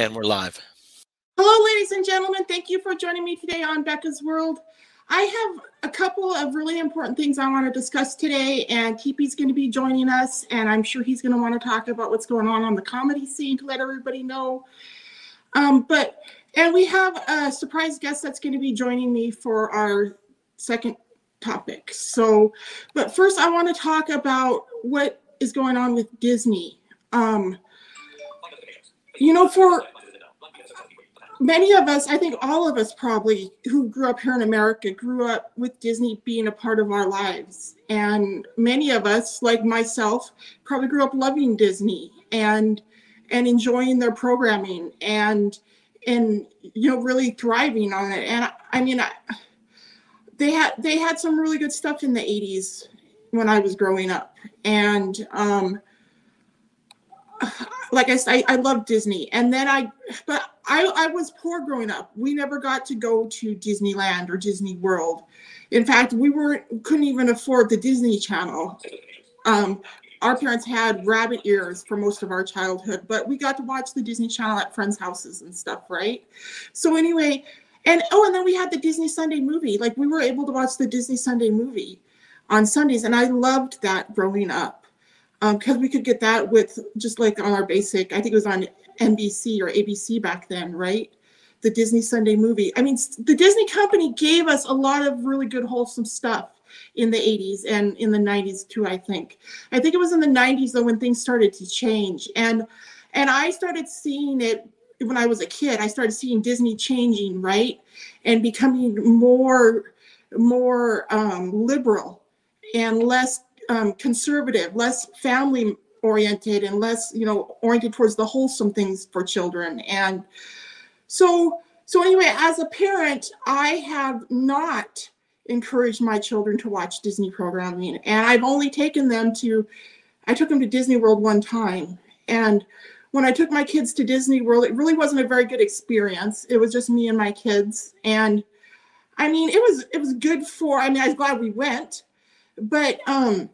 And we're live. Hello, ladies and gentlemen. Thank you for joining me today on Becca's World. I have a couple of really important things I want to discuss today, and TP's going to be joining us, and I'm sure he's going to want to talk about what's going on on the comedy scene to let everybody know. Um, but and we have a surprise guest that's going to be joining me for our second topic. So, but first, I want to talk about what is going on with Disney. Um, you know, for many of us, I think all of us probably who grew up here in America grew up with Disney being a part of our lives. And many of us, like myself, probably grew up loving Disney and and enjoying their programming and and you know really thriving on it. And I, I mean, I, they had they had some really good stuff in the 80s when I was growing up. And um like I said, I, I love Disney. And then I, but I, I was poor growing up. We never got to go to Disneyland or Disney World. In fact, we weren't, couldn't even afford the Disney Channel. Um, our parents had rabbit ears for most of our childhood, but we got to watch the Disney Channel at friends' houses and stuff, right? So anyway, and oh, and then we had the Disney Sunday movie. Like we were able to watch the Disney Sunday movie on Sundays, and I loved that growing up because um, we could get that with just like on our basic. I think it was on NBC or ABC back then, right? The Disney Sunday movie. I mean, the Disney company gave us a lot of really good, wholesome stuff in the 80s and in the 90s too. I think. I think it was in the 90s though when things started to change, and and I started seeing it when I was a kid. I started seeing Disney changing, right, and becoming more more um, liberal and less um, conservative, less family oriented, and less, you know, oriented towards the wholesome things for children. And so, so anyway, as a parent, I have not encouraged my children to watch Disney programming, and I've only taken them to, I took them to Disney World one time, and when I took my kids to Disney World, it really wasn't a very good experience. It was just me and my kids, and I mean, it was it was good for. I mean, I was glad we went, but um,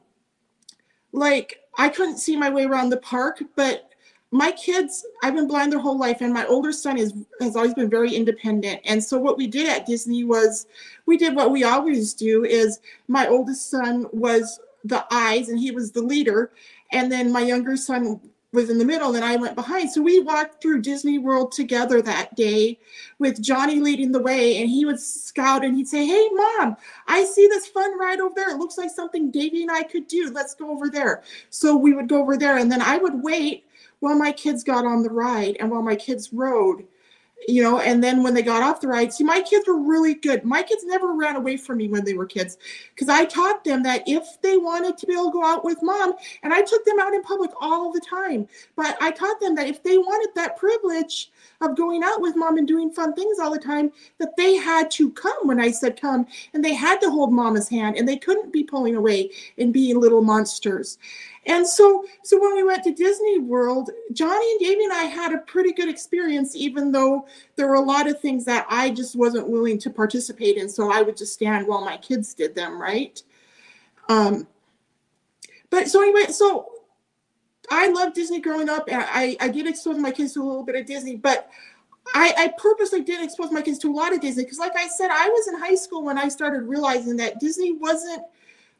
like I couldn't see my way around the park, but my kids, I've been blind their whole life, and my older son is has always been very independent. And so what we did at Disney was we did what we always do is my oldest son was the eyes and he was the leader. And then my younger son was in the middle and I went behind. So we walked through Disney World together that day with Johnny leading the way and he would scout and he'd say, Hey mom, I see this fun ride over there. It looks like something Davy and I could do. Let's go over there. So we would go over there and then I would wait while my kids got on the ride and while my kids rode you know and then when they got off the ride see my kids were really good. My kids never ran away from me when they were kids because i taught them that if they wanted to be able to go out with mom and i took them out in public all the time but i taught them that if they wanted that privilege of going out with mom and doing fun things all the time that they had to come when i said come and they had to hold mama's hand and they couldn't be pulling away and being little monsters and so, so when we went to Disney World, Johnny and Davey and I had a pretty good experience, even though there were a lot of things that I just wasn't willing to participate in. So I would just stand while my kids did them, right? Um, but so anyway, so I loved Disney growing up, and I, I did expose my kids to a little bit of Disney, but I, I purposely didn't expose my kids to a lot of Disney because, like I said, I was in high school when I started realizing that Disney wasn't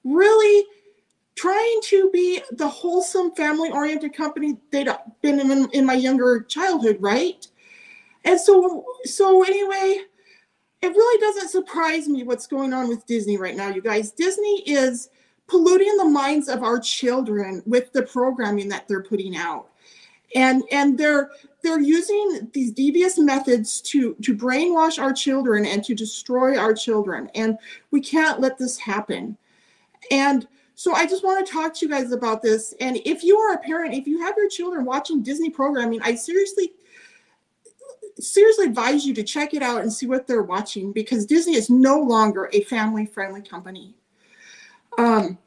really trying to be the wholesome family oriented company they'd been in, in my younger childhood right? And so so anyway it really doesn't surprise me what's going on with disney right now you guys. Disney is polluting the minds of our children with the programming that they're putting out. And and they're they're using these devious methods to to brainwash our children and to destroy our children. And we can't let this happen. And so I just want to talk to you guys about this. And if you are a parent, if you have your children watching Disney programming, I seriously seriously advise you to check it out and see what they're watching because Disney is no longer a family friendly company. Um,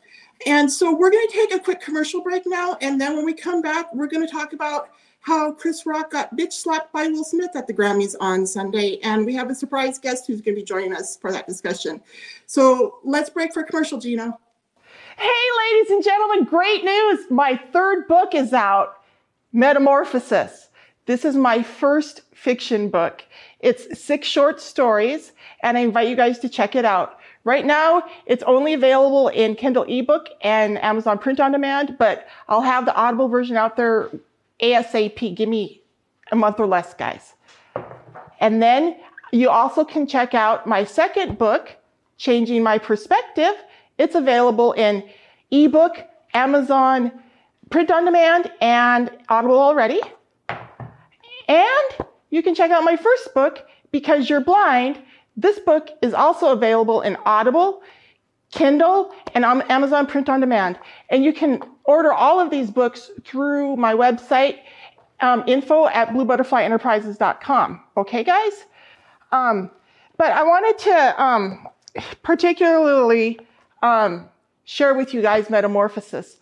and so we're going to take a quick commercial break now. And then when we come back, we're going to talk about how Chris Rock got bitch slapped by Will Smith at the Grammys on Sunday. And we have a surprise guest who's going to be joining us for that discussion. So let's break for commercial, Gino. Hey, ladies and gentlemen, great news. My third book is out, Metamorphosis. This is my first fiction book. It's six short stories, and I invite you guys to check it out. Right now, it's only available in Kindle ebook and Amazon print on demand, but I'll have the Audible version out there ASAP. Give me a month or less, guys. And then you also can check out my second book, Changing My Perspective. It's available in ebook, Amazon, print on demand, and Audible already. And you can check out my first book, Because You're Blind. This book is also available in Audible, Kindle, and on Amazon print on demand. And you can order all of these books through my website, um, info at bluebutterflyenterprises.com. Okay, guys? Um, but I wanted to um, particularly um, share with you guys Metamorphosis.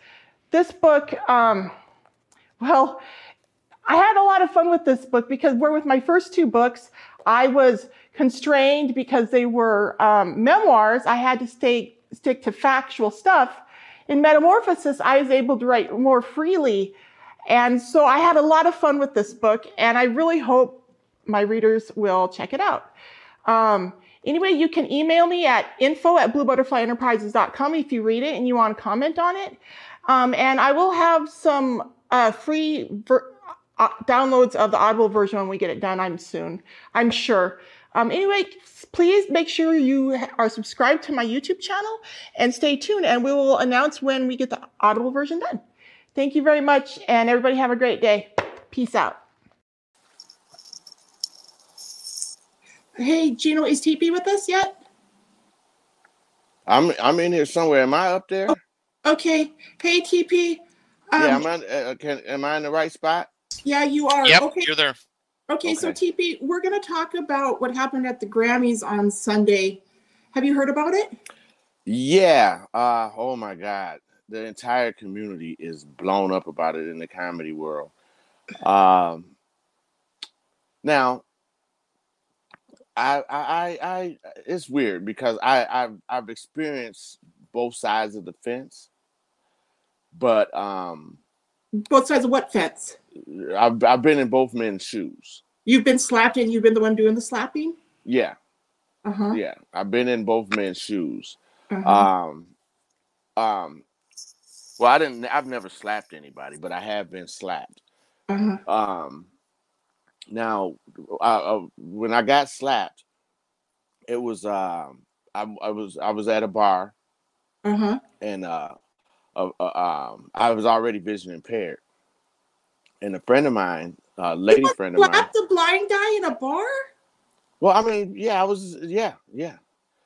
This book, um, well, I had a lot of fun with this book because where with my first two books, I was constrained because they were um, memoirs. I had to stay, stick to factual stuff. In Metamorphosis, I was able to write more freely. And so I had a lot of fun with this book, and I really hope my readers will check it out. Um, anyway, you can email me at info at bluebutterflyenterprises.com if you read it and you want to comment on it. Um, and I will have some uh, free ver- uh, downloads of the Audible version when we get it done. I'm soon. I'm sure. Um, anyway, please make sure you are subscribed to my YouTube channel and stay tuned, and we will announce when we get the Audible version done. Thank you very much, and everybody have a great day. Peace out. Hey, Gino, is TP with us yet? I'm I'm in here somewhere. Am I up there? Okay. Hey, TP. Um, yeah, am I? Uh, can, am I in the right spot? yeah, you are. Yep, okay. you're there. Okay, so TP, we're going to talk about what happened at the Grammys on Sunday. Have you heard about it? Yeah. Uh. Oh my God. The entire community is blown up about it in the comedy world. Um. Now. I, I, I, I, it's weird because I, I've, I've experienced both sides of the fence, but um, Both sides of what fence? I've, I've been in both men's shoes. You've been slapped and you've been the one doing the slapping? Yeah, Uh huh. yeah, I've been in both men's shoes. uh-huh. Um, um, well, I didn't. I've never slapped anybody, but I have been slapped. uh-huh. Um, now, uh, uh, when I got slapped, it was um, I, I was I was at a bar Uh-huh. and uh, uh, uh, um, I was already vision impaired, and a friend of mine, a lady friend of mine. slapped a blind guy in a bar? Well, I mean, yeah, I was, yeah, yeah.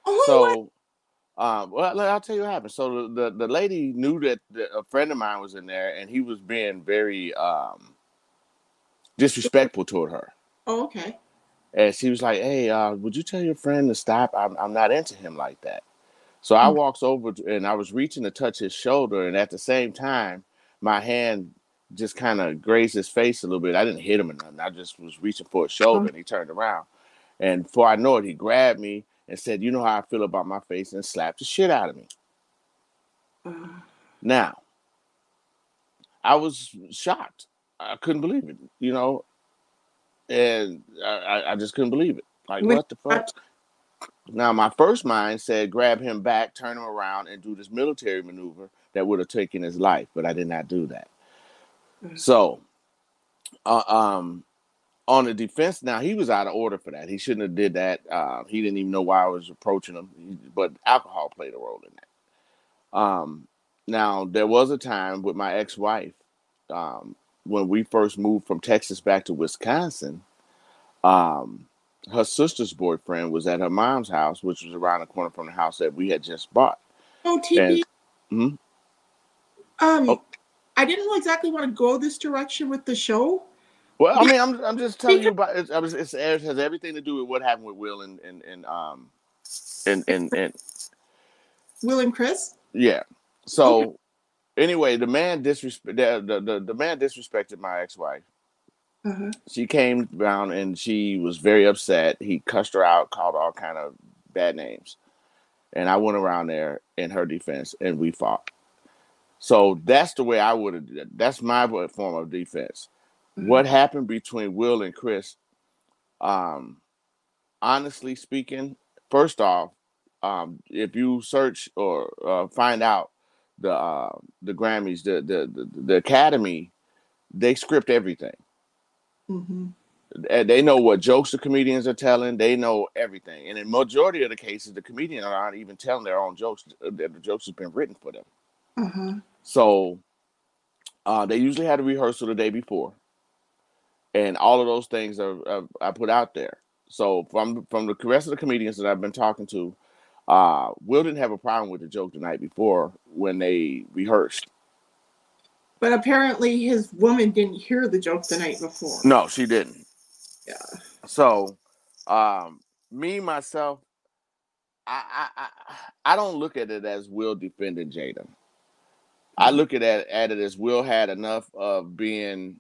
Oh, So, um, well, I'll tell you what happened. So the the, the lady knew that, that a friend of mine was in there, and he was being very um, disrespectful toward her. oh, okay. And she was like, "Hey, uh, would you tell your friend to stop? I'm I'm not into him like that." So I Mm. walks over and I was reaching to touch his shoulder, and at the same time, my hand just kind of grazed his face a little bit. I didn't hit him or nothing. I just was reaching for his shoulder, and he turned around, and before I know it, he grabbed me and said, "You know how I feel about my face," and slapped the shit out of me. Uh, Now, I was shocked. I couldn't believe it, you know, and I, I- just couldn't believe it. Like, what the fuck? Now, my first mind said grab him back, turn him around, and do this military maneuver that would have taken his life, but I did not do that. Mm. So, uh, um, on the defense, now he was out of order for that. He shouldn't have did that. Uh, he didn't even know why I was approaching him, but alcohol played a role in that. Um, now there was a time with my ex-wife um, when we first moved from Texas back to Wisconsin. Um, her sister's boyfriend was at her mom's house, which was around the corner from the house that we had just bought. oh, TP. Mhm. Um, Oh. I didn't know exactly want to go this direction with the show. Well, I mean, I'm I'm just telling you about it. It's, it's, it has everything to do with what happened with Will and and and um and and and Will and Chris. yeah. So anyway, the man disrespect the, the the the man disrespected my ex-wife. Uh-huh. She came down and she was very upset. He cussed her out, called all kind of bad names, and I went around there in her defense and we fought. So that's the way I would have. That's my form of defense. what happened between Will and Chris, um, honestly speaking, first off, um, if you search or uh, find out the uh, the Grammys, the, the the the Academy, they script everything. hmm They know what jokes the comedians are telling. They know everything, and in majority of the cases, the comedians are not even telling their own jokes. uh, The jokes have been written for them. Uh-huh. So uh, they usually had a rehearsal the day before, and all of those things are, are I put out there. So from from the rest of the comedians that I've been talking to, uh, Will didn't have a problem with the joke the night before when they rehearsed. But apparently his woman didn't hear the joke the night before. No, she didn't. Yeah. So, um, me myself, I, I I I don't look at it as Will defending Jada. I look at it, at it as Will had enough of being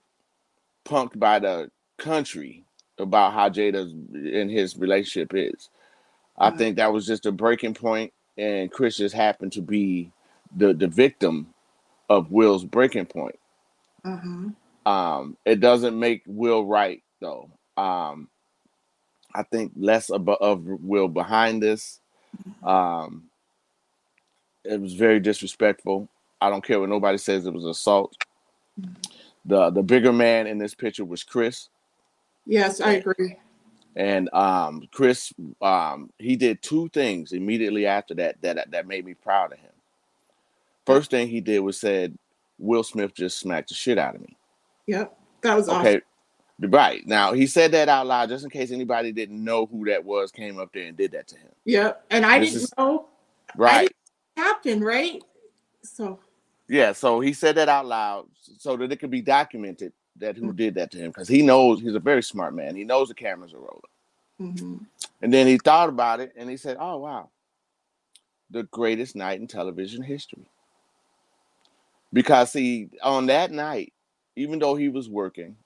punked by the country about how Jada's in his relationship is. I Mhm. think that was just a breaking point, and Chris just happened to be the the victim of Will's breaking point. Uh-huh. Um, it doesn't make Will right though. Um, I think less of, of Will behind this. Um, it was very disrespectful. I don't care what nobody says. It was assault. The the bigger man in this picture was Chris, Yes, I agree. And um, Chris um, he did two things immediately after that that that made me proud of him. First thing he did was said, "Will Smith just smacked the shit out of me." Yep. That was awesome. Okay. Right. Now he said that out loud just in case anybody didn't know who that was, came up there and did that to him. Yep. And I This didn't is- know Right. happened, right? So Yeah. So he said that out loud so that it could be documented that Mm-hmm. who did that to him. Because he knows he's a very smart man. He knows the cameras are rolling. mhm. And then he thought about it and he said, Oh wow. The greatest night in television history. Because see, on that night, even though he was working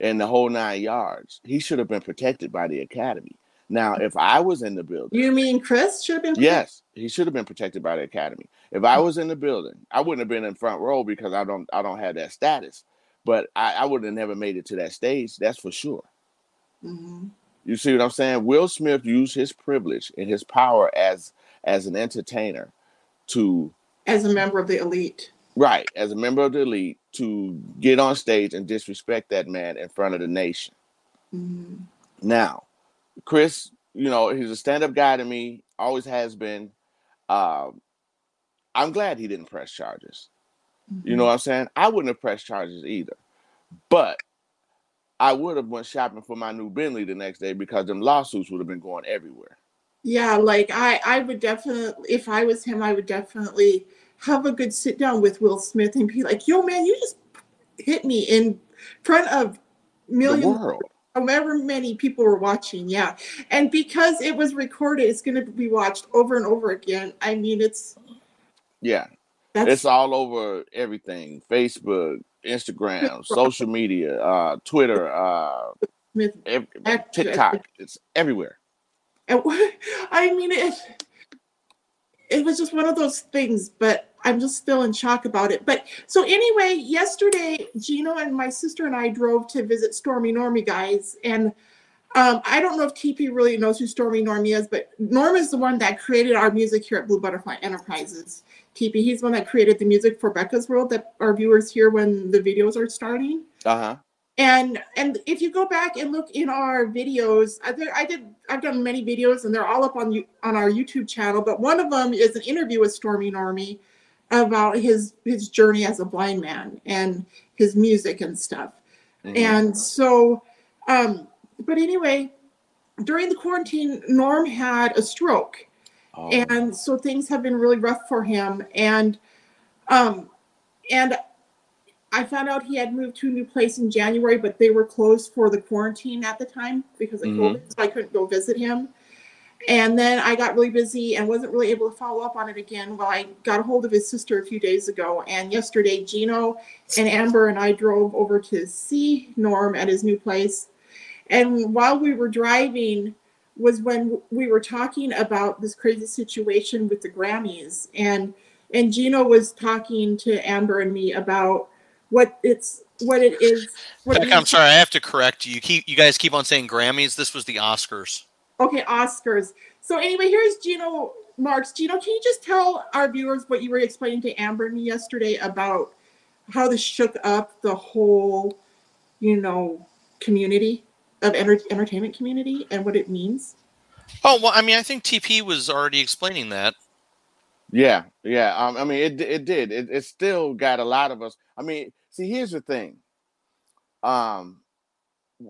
and the whole nine yards, he should have been protected by the academy. Now, if I was in the building, you mean Chris should have been yes, he should have been protected by the academy. If I was in the building, I wouldn't have been in front row because I don't I don't have that status. But I, I would have never made it to that stage, that's for sure. Mhm. You see what I'm saying? Will Smith used his privilege and his power as as an entertainer to as a member of the elite. right as a member of the elite to get on stage and disrespect that man in front of the nation. Mhm. Now, Chris, you know he's a stand up guy to me, always has been. Um, I'm glad he didn't press charges. You know mm-hmm. what I'm saying? I wouldn't have pressed charges either, but I would have went shopping for my new Bentley the next day because them lawsuits would have been going everywhere. Yeah, like I, I would definitely, if I was him, I would definitely have a good sit down with Will Smith and be like, "Yo, man, you just hit me in front of millions, world. however many people were watching." Yeah, and because it was recorded, it's going to be watched over and over again. I mean, it's Yeah, that's it's all over everything: Facebook, Instagram, social media, uh, Twitter, uh, Smith. ev- Act- TikTok. It's everywhere. And I mean, it, it was just one of those things, but I'm just still in shock about it. But so anyway, yesterday, Gino and my sister and I drove to visit Stormy Normie guys. And um, I don't know if TP really knows who Stormy Normie is, but Norm is the one that created our music here at Blue Butterfly Enterprises. TP, he's the one that created the music for Becca's World that our viewers hear when the videos are starting Uh huh. and and if you go back and look in our videos I, there, I did i've done many videos and they're all up on you on our youtube channel but one of them is an interview with stormy normie about his his journey as a blind man and his music and stuff Mm-hmm. and so um but anyway during the quarantine norm had a stroke Oh, and so things have been really rough for him. And um and i found out he had moved to a new place in january but they were closed for the quarantine at the time because of Mhm. covid so i couldn't go visit him. And then i got really busy and wasn't really able to follow up on it again well i got a hold of his sister a few days ago. And yesterday gino and amber and i drove over to see norm at his new place. And while we were driving was when we were talking about this crazy situation with the Grammys and and Gino was talking to Amber and me about what it's what it is. What it I'm sorry, I have to correct you. You keep you guys keep on saying Grammys. This was the Oscars. Okay, Oscars. So anyway, here's Gino Marks. Gino, can you just tell our viewers what you were explaining to Amber and me yesterday about how this shook up the whole, you know, community of enter- entertainment community and what it means? Oh well, I mean, I think TP was already explaining that. Yeah, yeah. Um, I mean, it it did. It, it still got a lot of us. I mean, see, here's the thing. Um,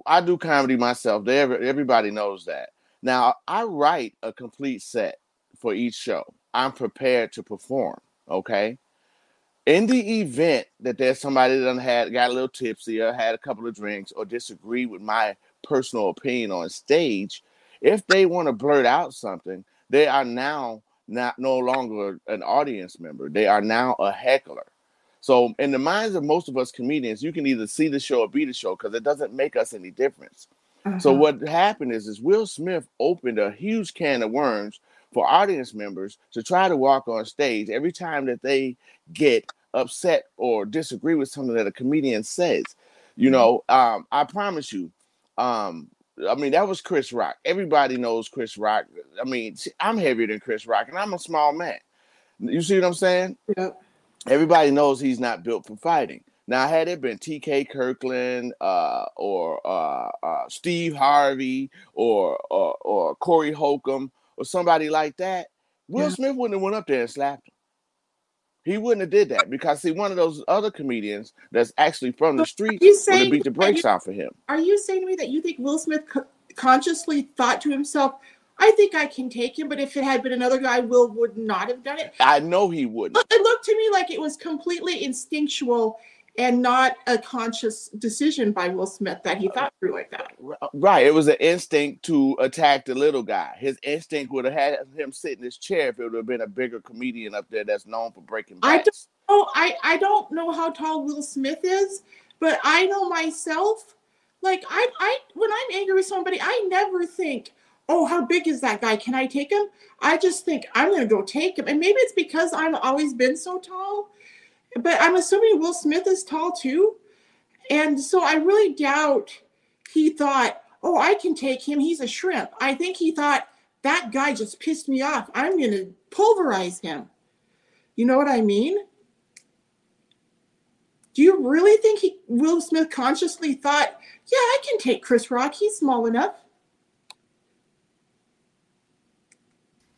I do comedy myself. They, every- everybody knows that. Now, I write a complete set for each show. I'm prepared to perform. Okay. In the event that there's somebody that had got a little tipsy or had a couple of drinks or disagree with my personal opinion on stage, if they want to blurt out something, they are now not no longer an audience member. They are now a heckler. So in the minds of most of us comedians, you can either see the show or be the show because it doesn't make us any difference. So Uh-huh. what happened is, is Will Smith opened a huge can of worms for audience members to try to walk on stage every time that they get upset or disagree with something that a comedian says. You know, um, I promise you, um, I mean, that was Chris Rock. Everybody knows Chris Rock. I mean, see, I'm heavier than Chris Rock, and I'm a small man. You see what I'm saying? Yep. everybody knows he's not built for fighting. Now, had it been T.K. Kirkland uh, or uh, uh, Steve Harvey or, or or Corey Holcomb or somebody like that, Will Yeah. Smith wouldn't have went up there and slapped him. He wouldn't have did that because see, one of those other comedians that's actually from the street you would have beat the brakes off of him. Are you saying to me that you think Will Smith co- consciously thought to himself, I think I can take him, but if it had been another guy, Will would not have done it? I know he wouldn't. Look- It looked to me like it was completely instinctual and not a conscious decision by Will Smith that he thought through like that. Right. It was an instinct to attack the little guy. His instinct would have had him sit in his chair if it would have been a bigger comedian up there that's known for breaking I backs. Oh, I I don't know how tall Will Smith is, but I know myself. Like I I when I'm angry with somebody, I never think, "Oh, how big is that guy? Can I take him?" I just think I'm gonna go take him, and maybe it's because I've always been so tall. But I'm assuming Will Smith is tall too, and so I really doubt he thought, "Oh, I can take him. He's a shrimp." I think he thought that guy just pissed me off. I'm gonna pulverize him. You know what I mean? Do you really think he, Will Smith consciously thought, yeah, I can take Chris Rock. He's small enough.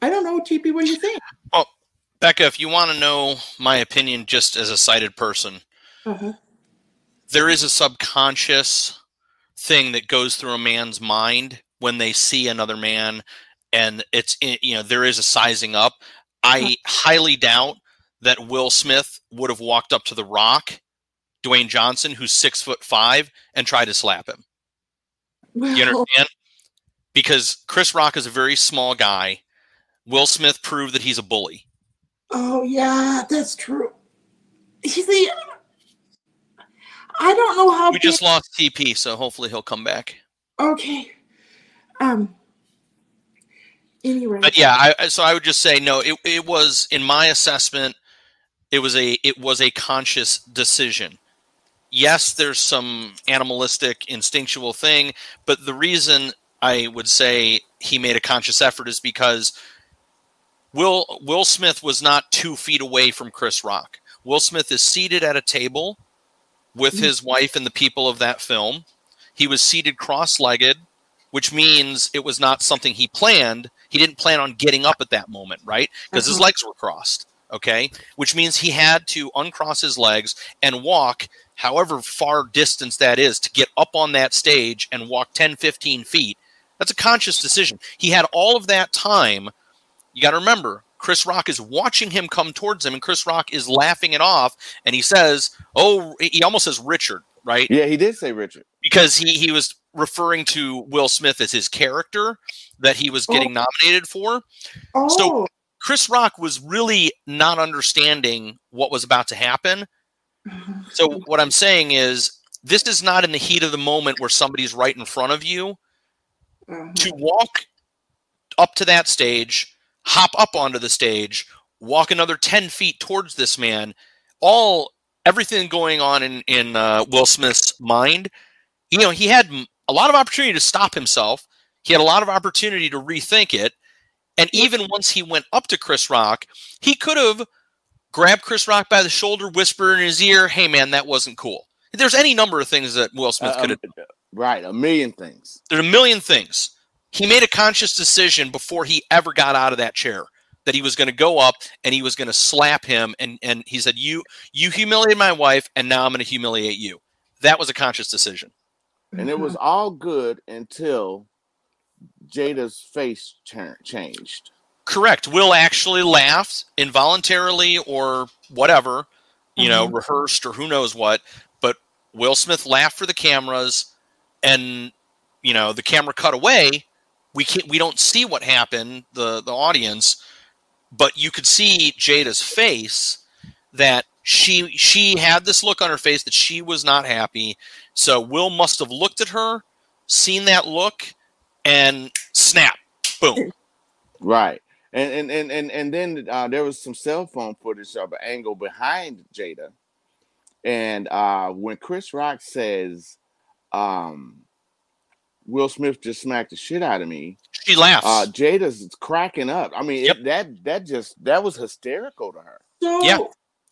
I don't know, TP, what do you think? Oh, Becca, if you want to know my opinion, just as a sighted person, Uh-huh. there is a subconscious thing that goes through a man's mind when they see another man and it's you know there is a sizing up. I highly doubt that will smith would have walked up to the rock dwayne johnson who's six foot five and tried to slap him. Well, you understand? Because chris rock is a very small guy. Will smith proved that he's a bully oh, yeah, that's true. See, I don't know how we just lost tp so hopefully he'll come back Okay. Um. Anyway. but yeah I, I- so i would just say no it, it was in my assessment it was a it was a conscious decision yes there's some animalistic instinctual thing but the reason i would say he made a conscious effort is because will will smith was not two feet away from chris rock will smith is seated at a table with his wife and the people of that film he was seated cross-legged which means it was not something he planned. He didn't plan on getting up at that moment, right? Because his Uh-huh. legs were crossed. Okay. Which means he had to uncross his legs and walk however far distance that is to get up on that stage and walk 10, 15 feet. That's a conscious decision. He had all of that time. You got to remember, Chris Rock is watching him come towards him, and Chris Rock is laughing it off. And he says, Oh, he almost says Richard, right? Yeah, he did say Richard. because he he was referring to Will Smith as his character that he was getting nominated for. oh, so- Chris Rock was really not understanding what was about to happen. So what I'm saying is this is not in the heat of the moment where somebody's right in front of you uh-huh. to walk up to that stage, hop up onto the stage, walk another 10 feet towards this man, all everything going on in in uh, Will Smith's mind, you know, he had a lot of opportunity to stop himself. He had a lot of opportunity to rethink it. And even once he went up to Chris Rock, he could have grabbed Chris Rock by the shoulder, whisper in his ear, "Hey, man, that wasn't cool." There's any number of things that Will Smith Uh, could have. um, right, a million things. There's a million things. He made a conscious decision before he ever got out of that chair that he was going to go up and he was going to slap him and and he said, "You you humiliated my wife, and now I'm going to humiliate you." That was a conscious decision. And it was all good until Jada's face turn changed. Correct. Will actually laughed involuntarily or whatever, you know, Mhm. rehearsed or who knows what. But Will Smith laughed for the cameras, and you know the camera cut away. We can't. We don't see what happened. The the audience, but you could see Jada's face that she she had this look on her face that she was not happy. So Will must have looked at her, seen that look, and snap, boom. Right. And and and and, and then uh, there was some cell phone footage of an angle behind Jada. And uh, when Chris Rock says, um, Will Smith just smacked the shit out of me, She laughs. uh, Jada's cracking up. I mean, Yep. it, that that just that was hysterical to her. So, Yeah.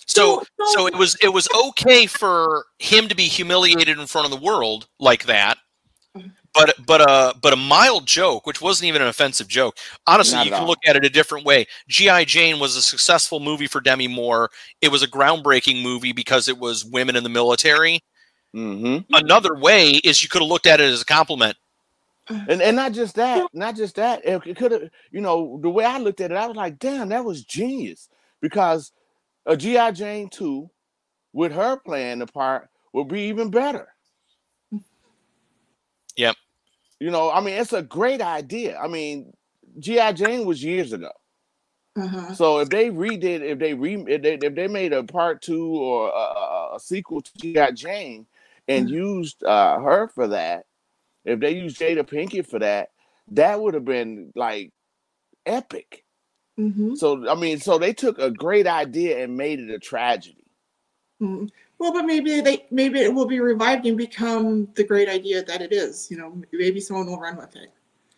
so so- so it was it was okay for him to be humiliated in front of the world like that but but a but a mild joke which wasn't even an offensive joke honestly Not you can all. look at it a different way G.I. Jane was a successful movie for demi moore it was a groundbreaking movie because it was women in the military hmm another way is you could have looked at it as a compliment And and not just that, not just that. It, it could have, you know, the way I looked at it, I was like, damn, that was genius. Because a G.I. Jane 2 with her playing the part would be even better. Yep. You know, I mean, it's a great idea. I mean, G.I. Jane was years ago. uh-huh. So if they redid, if they re, if they, if they made a part two or a, a, a sequel to G.I. Jane and used uh, her for that, if they used Jada Pinkett for that, that would have been like epic. hmm So I mean, so they took a great idea and made it a tragedy. Mm. Well, but maybe they maybe it will be revived and become the great idea that it is. You know, maybe someone will run with it.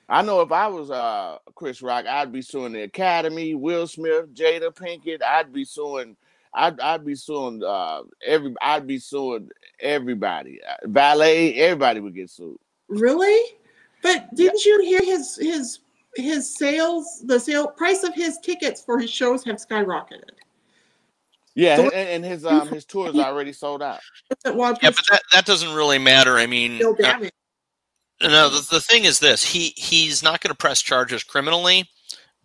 I know if I was uh Chris Rock, I'd be suing the Academy, Will Smith, Jada Pinkett. I'd be suing. I'd I'd be suing uh every. I'd be suing everybody. Valet. Everybody would get sued. Really? But didn't you hear his his his sales the sale price of his tickets for his shows have skyrocketed? Yeah, So- and, and his um his tour is already sold out. Yeah but that, that doesn't really matter i mean still uh. No, the, the thing is this: he he's not going to press charges criminally,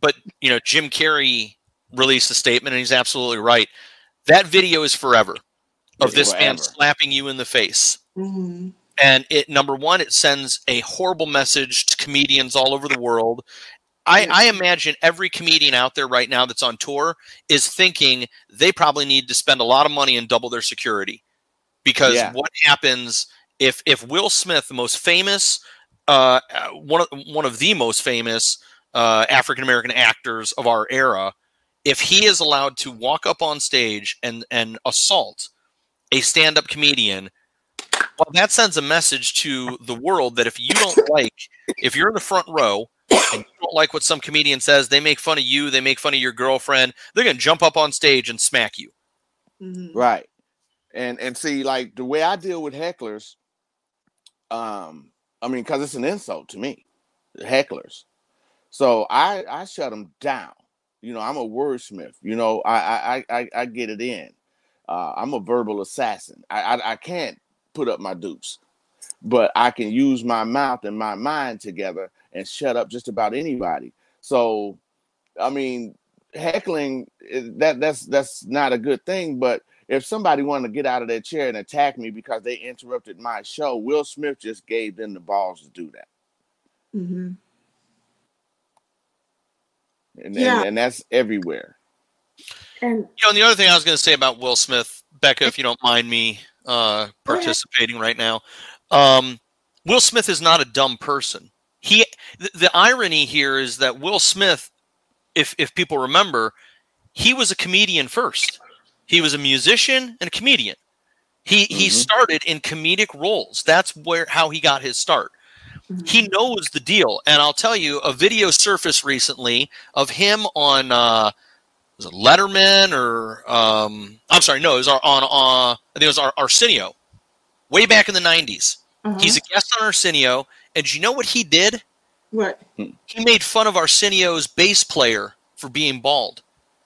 but you know Jim Carrey released a statement, and he's absolutely right. That video is forever of this man slapping you in the face, Mhm. And it number one, it sends a horrible message to comedians all over the world. I, I imagine every comedian out there right now that's on tour is thinking they probably need to spend a lot of money and double their security because Yeah. what happens if if Will Smith, the most famous, uh, uh, one of one of the most famous uh, African American actors of our era, if he is allowed to walk up on stage and and assault a stand up comedian, well, that sends a message to the world that if you don't like, if you're in the front row and you don't like what some comedian says, they make fun of you, they make fun of your girlfriend, they're gonna jump up on stage and smack you. Mhm. Right. And and see, like the way I deal with hecklers, um, I mean, because it's an insult to me, hecklers. So I I shut them down. You know, I'm a wordsmith. You know, I I I, I- I get it in. Uh, I'm a verbal assassin. I, I I can't put up my dukes, but I can use my mouth and my mind together and shut up just about anybody. So, I mean, heckling eh, that that's that's not a good thing. But if somebody wanted to get out of their chair and attack me because they interrupted my show, Will Smith just gave them the balls to do that, Mhm. and Yeah. and, and that's everywhere. And You know, and the other thing I was going to say about Will Smith, Becca, if you don't mind me uh, participating right now, um, Will Smith is not a dumb person. He, the, the irony here is that Will Smith, if if people remember, he was a comedian first. He was a musician and a comedian. He he Mhm. started in comedic roles. That's where how he got his start. He knows the deal, and I'll tell you, a video surfaced recently of him on uh, was it Letterman or um, I'm sorry, no, it was our, on uh, I think it was our Arsenio, way back in the '90s. Uh-huh. He's a guest on Arsenio, and you know what he did? what? He made fun of Arsenio's bass player for being bald.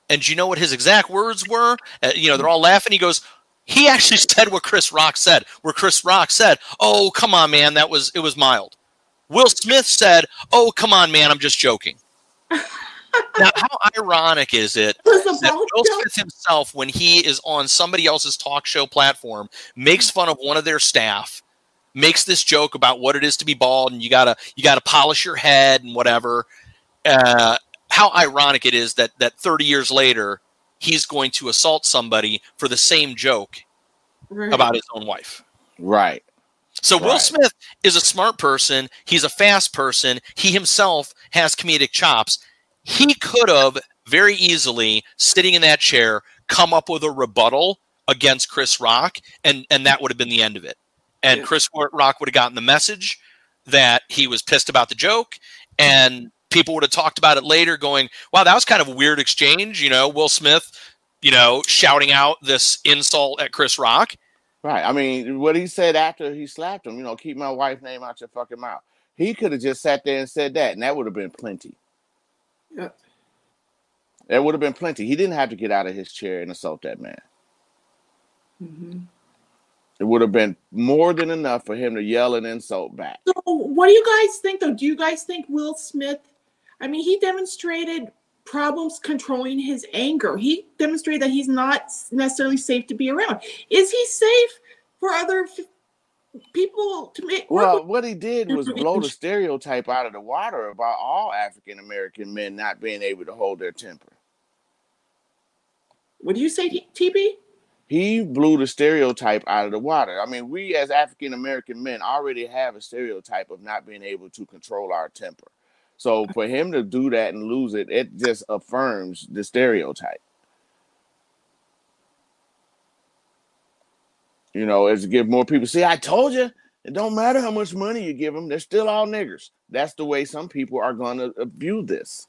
And you know what his exact words were? Uh, you know, they're all laughing. He goes, he actually said what Chris Rock said, where Chris Rock said, "Oh, come on, man, that was it was mild." Will Smith said, "Oh, come on, man, I'm just joking." now, how ironic is it that Will? Smith himself, when he is on somebody else's talk show platform, makes fun of one of their staff, makes this joke about what it is to be bald, and you gotta you gotta polish your head and whatever. Uh, how ironic it is that that 30 years later he's going to assault somebody for the same joke Right. about his own wife. Right. So Will Smith is a smart person. He's a fast person. He himself has comedic chops. He could have very easily, sitting in that chair, come up with a rebuttal against Chris Rock, and and that would have been the end of it. And Yeah. Chris Rock would have gotten the message that he was pissed about the joke, and people would have talked about it later, going, "Wow, that was kind of a weird exchange." You know, Will Smith, you know, shouting out this insult at Chris Rock. Right. I mean, what he said after he slapped him, you know, keep my wife's name out your fucking mouth. He could have just sat there and said that, and that would have been plenty. Yeah. That would have been plenty. He didn't have to get out of his chair and assault that man. Mhm. It would have been more than enough for him to yell and insult back. So, what do you guys think, though? Do you guys think Will Smith? I mean, he demonstrated problems controlling his anger. He demonstrated that he's not necessarily safe to be around. Is he safe for other people to make? Well, what he did was blow the stereotype out of the water about all African American men not being able to hold their temper. What do you say, TP? He blew the stereotype out of the water. I mean, we as African American men already have a stereotype of not being able to control our temper. So for him to do that and lose it, it just affirms the stereotype. You know, as to give more people, see, I told you, it don't matter how much money you give them, they're still all niggers. That's the way some people are going to view this.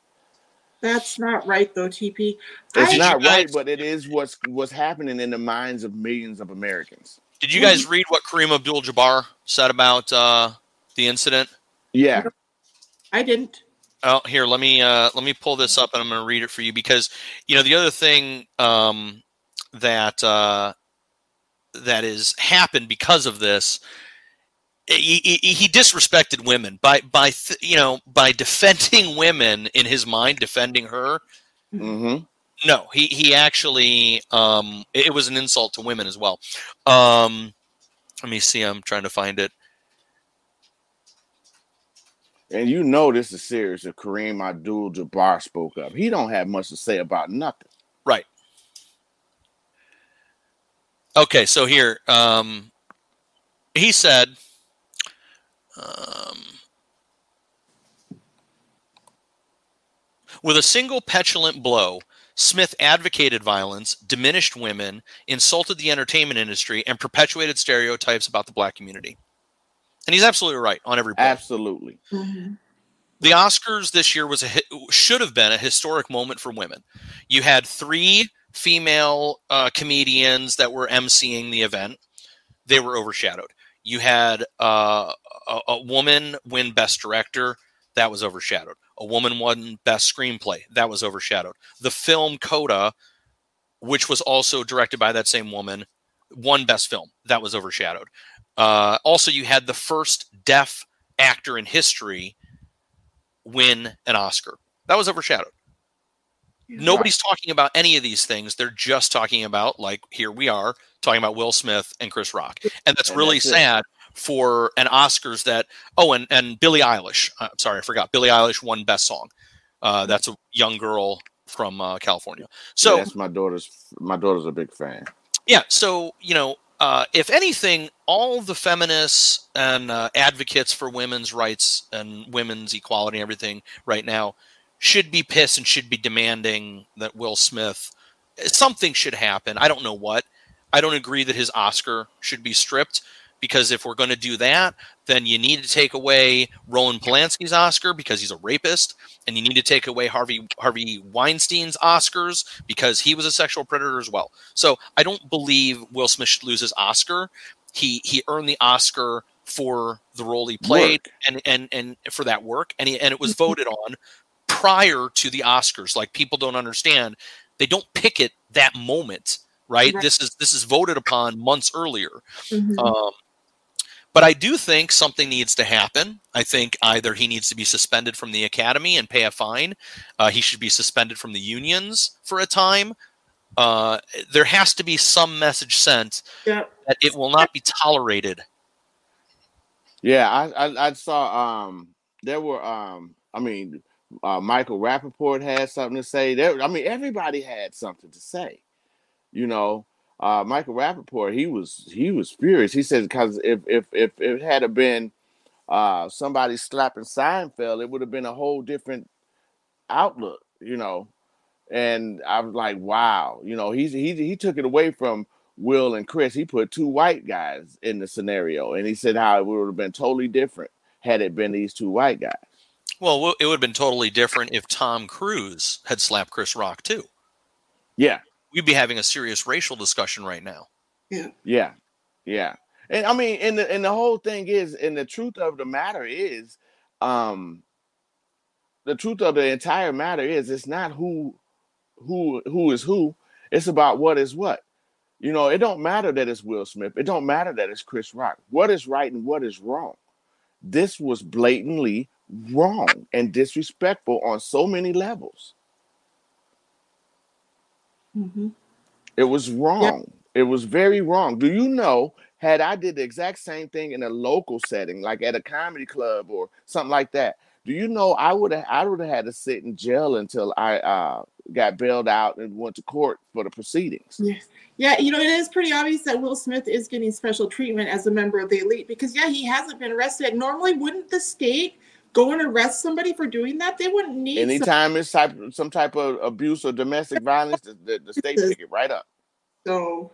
That's not right, though, TP. It's I- not right, but it is what's what's happening in the minds of millions of Americans. Did you guys read what Kareem Abdul-Jabbar said about uh, the incident? Yeah, I didn't. Oh, here, let me uh, let me pull this up, and I'm going to read it for you because you know the other thing um, that uh, that is happened because of this. He, he, he disrespected women by by th- you know by defending women in his mind, defending her. hmm No, he he actually um, it, it was an insult to women as well. Um, let me see. I'm trying to find it. And you know this is serious. If Kareem Abdul-Jabbar spoke up, he don't have much to say about nothing. Right. Okay, so here, um, he said, um, with a single petulant blow, Smith advocated violence, diminished women, insulted the entertainment industry, and perpetuated stereotypes about the black community. And he's absolutely right on every point Absolutely. Mhm. the Oscars this year was a should have been a historic moment for women. You had three female uh, comedians that were emceeing the event; they were overshadowed. You had uh, a, a woman win Best Director; that was overshadowed. A woman won Best Screenplay; that was overshadowed. The film Coda, which was also directed by that same woman, won Best Film; that was overshadowed. Uh, also, you had the first deaf actor in history win an Oscar. That was overshadowed. Nobody's talking about any of these things. They're just talking about, like, here we are talking about Will Smith and Chris Rock. And that's And really that's it. sad for an Oscars that, oh, and, and Billie Eilish. I'm sorry, I forgot. Billie Eilish won Best Song. Uh, that's a young girl from uh, California. So, Yeah, that's my daughter's. My daughter's a big fan. yeah, so you know, uh, if anything, all the feminists and uh, advocates for women's rights and women's equality and everything right now should be pissed and should be demanding that Will Smith something should happen. I don't know what, I don't agree that his Oscar should be stripped because if we're going to do that, then you need to take away Roman Polanski's Oscar because he's a rapist, and you need to take away Harvey Harvey Weinstein's Oscars because he was a sexual predator as well. So I don't believe Will Smith should lose his Oscar. He he earned the Oscar for the role he played Work. and and and for that work, and he, and it was voted on prior to the Oscars. Like people don't understand, they don't pick it that moment, right? Right. This is this is voted upon months earlier. Mhm. Um, but I do think something needs to happen. I think either he needs to be suspended from the academy and pay a fine. Uh, he should be suspended from the unions for a time. Uh, there has to be some message sent yeah. that it will not be tolerated. Yeah, I, I I saw um there were um I mean uh, Michael Rapaport had something to say. There I mean everybody had something to say. You know, uh Michael Rapaport, he was he was furious. He said because if if if it had been uh somebody slapping Seinfeld, it would have been a whole different outlook, you know. And I was like, wow, you know, he's he he took it away from Will and Chris. He put two white guys in the scenario, and he said how it would have been totally different had it been these two white guys. Well, it would have been totally different if Tom Cruise had slapped Chris Rock too. Yeah, We'd be having a serious racial discussion right now. yeah, yeah. yeah. And I mean, and the and the whole thing is, and the truth of the matter is, um, the truth of the entire matter is, it's not who, who, who is who. It's about what is what. You know, it don't matter that it's Will Smith. It don't matter that it's Chris Rock. What is right and what is wrong? This was blatantly wrong and disrespectful on so many levels. Mhm. It was wrong. It was very wrong. Do you know? Had I did the exact same thing in a local setting, like at a comedy club or something like that, do you know I would have I would have had to sit in jail until I uh, got bailed out and went to court for the proceedings. Yes. Yeah, you know, it is pretty obvious that Will Smith is getting special treatment as a member of the elite because, yeah, he hasn't been arrested. Normally, wouldn't the state go and arrest somebody for doing that? They wouldn't need some- Anytime it's type some type of abuse or domestic violence, the, the, the state pick it right up. So,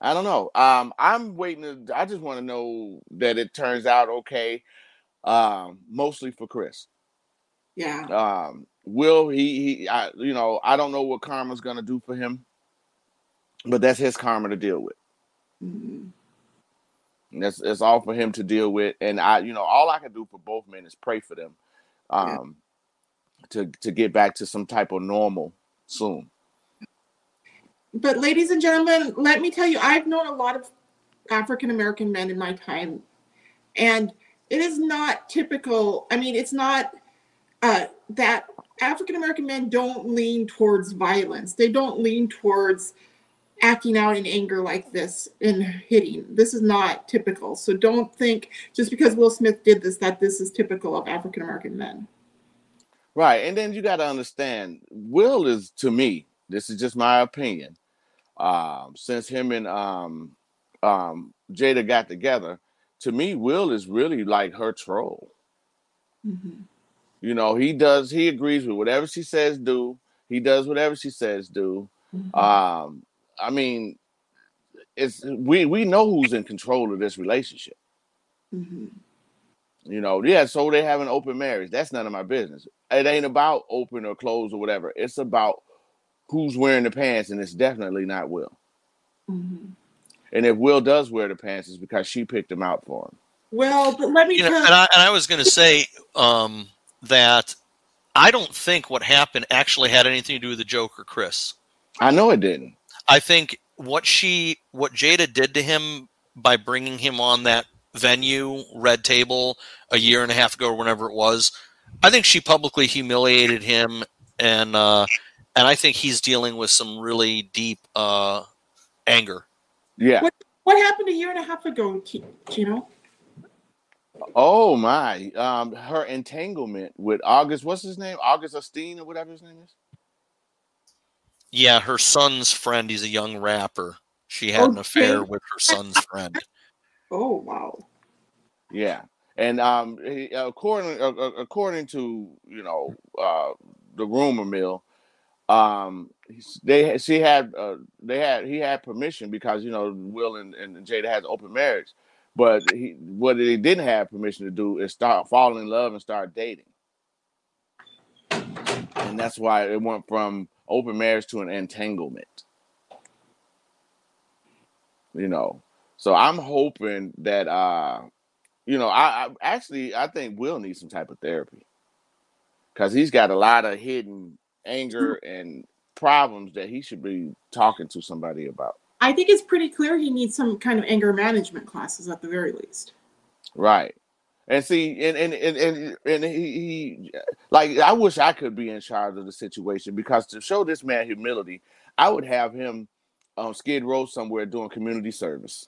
I don't know. Um, I'm waiting. To, I just want to know that it turns out okay. Um, mostly for Chris. yeah. Um, Will he? He, I, you know, I don't know what karma's gonna do for him, but that's his karma to deal with. Mhm. And that's it's all for him to deal with. And I, you know, all I can do for both men is pray for them, Yeah. um, to to get back to some type of normal soon. But, ladies and gentlemen, let me tell you, I've known a lot of African American men in my time, and it is not typical. I mean, it's not uh, that African American men don't lean towards violence. They don't lean towards acting out in anger like this and hitting. This is not typical. So don't think just because Will Smith did this that this is typical of African American men. Right. And then you got to understand, Will is to me, this is just my opinion. Um, since him and um, um, Jada got together, to me, Will is really like her troll. Mhm. You know, he does, he agrees with whatever she says do. He does whatever she says do. Mhm. Um, I mean, it's we we know who's in control of this relationship. Mhm. You know, yeah, so they have an open marriage. That's none of my business. It ain't about open or closed or whatever. It's about who's wearing the pants, and it's definitely not Will. Mhm. And if Will does wear the pants, it's because she picked him out for him. Well, but let me You know, and I, and I was going to say um, that I don't think what happened actually had anything to do with the Joker, Chris. I know it didn't. I think what she, what Jada did to him by bringing him on that venue, Red Table, a year and a half ago or whenever it was, I think she publicly humiliated him, and uh, and I think he's dealing with some really deep uh, anger. Yeah. what happened a year and a half ago, Ki- Gino? Oh my. Um, her entanglement with August. What's his name? August Osteen or whatever his name is. Yeah, her son's friend. He's a young rapper. She had Oh, an affair with her son's friend. Oh wow. Yeah, and um, he, according uh, according to you know uh, the rumor mill, um they she had uh, they had he had permission because you know Will and, and Jada has open marriage, but he what they didn't have permission to do is start falling in love and start dating, and that's why it went from open marriage to an entanglement. You know, so I'm hoping that uh, you know, I, I actually I think Will need some type of therapy because he's got a lot of hidden anger and problems that he should be talking to somebody about. I think it's pretty clear he needs some kind of anger management classes at the very least. Right. And see, and and and and, and he, he, like, I wish I could be in charge of the situation because to show this man humility, I would have him on Skid Row somewhere doing community service.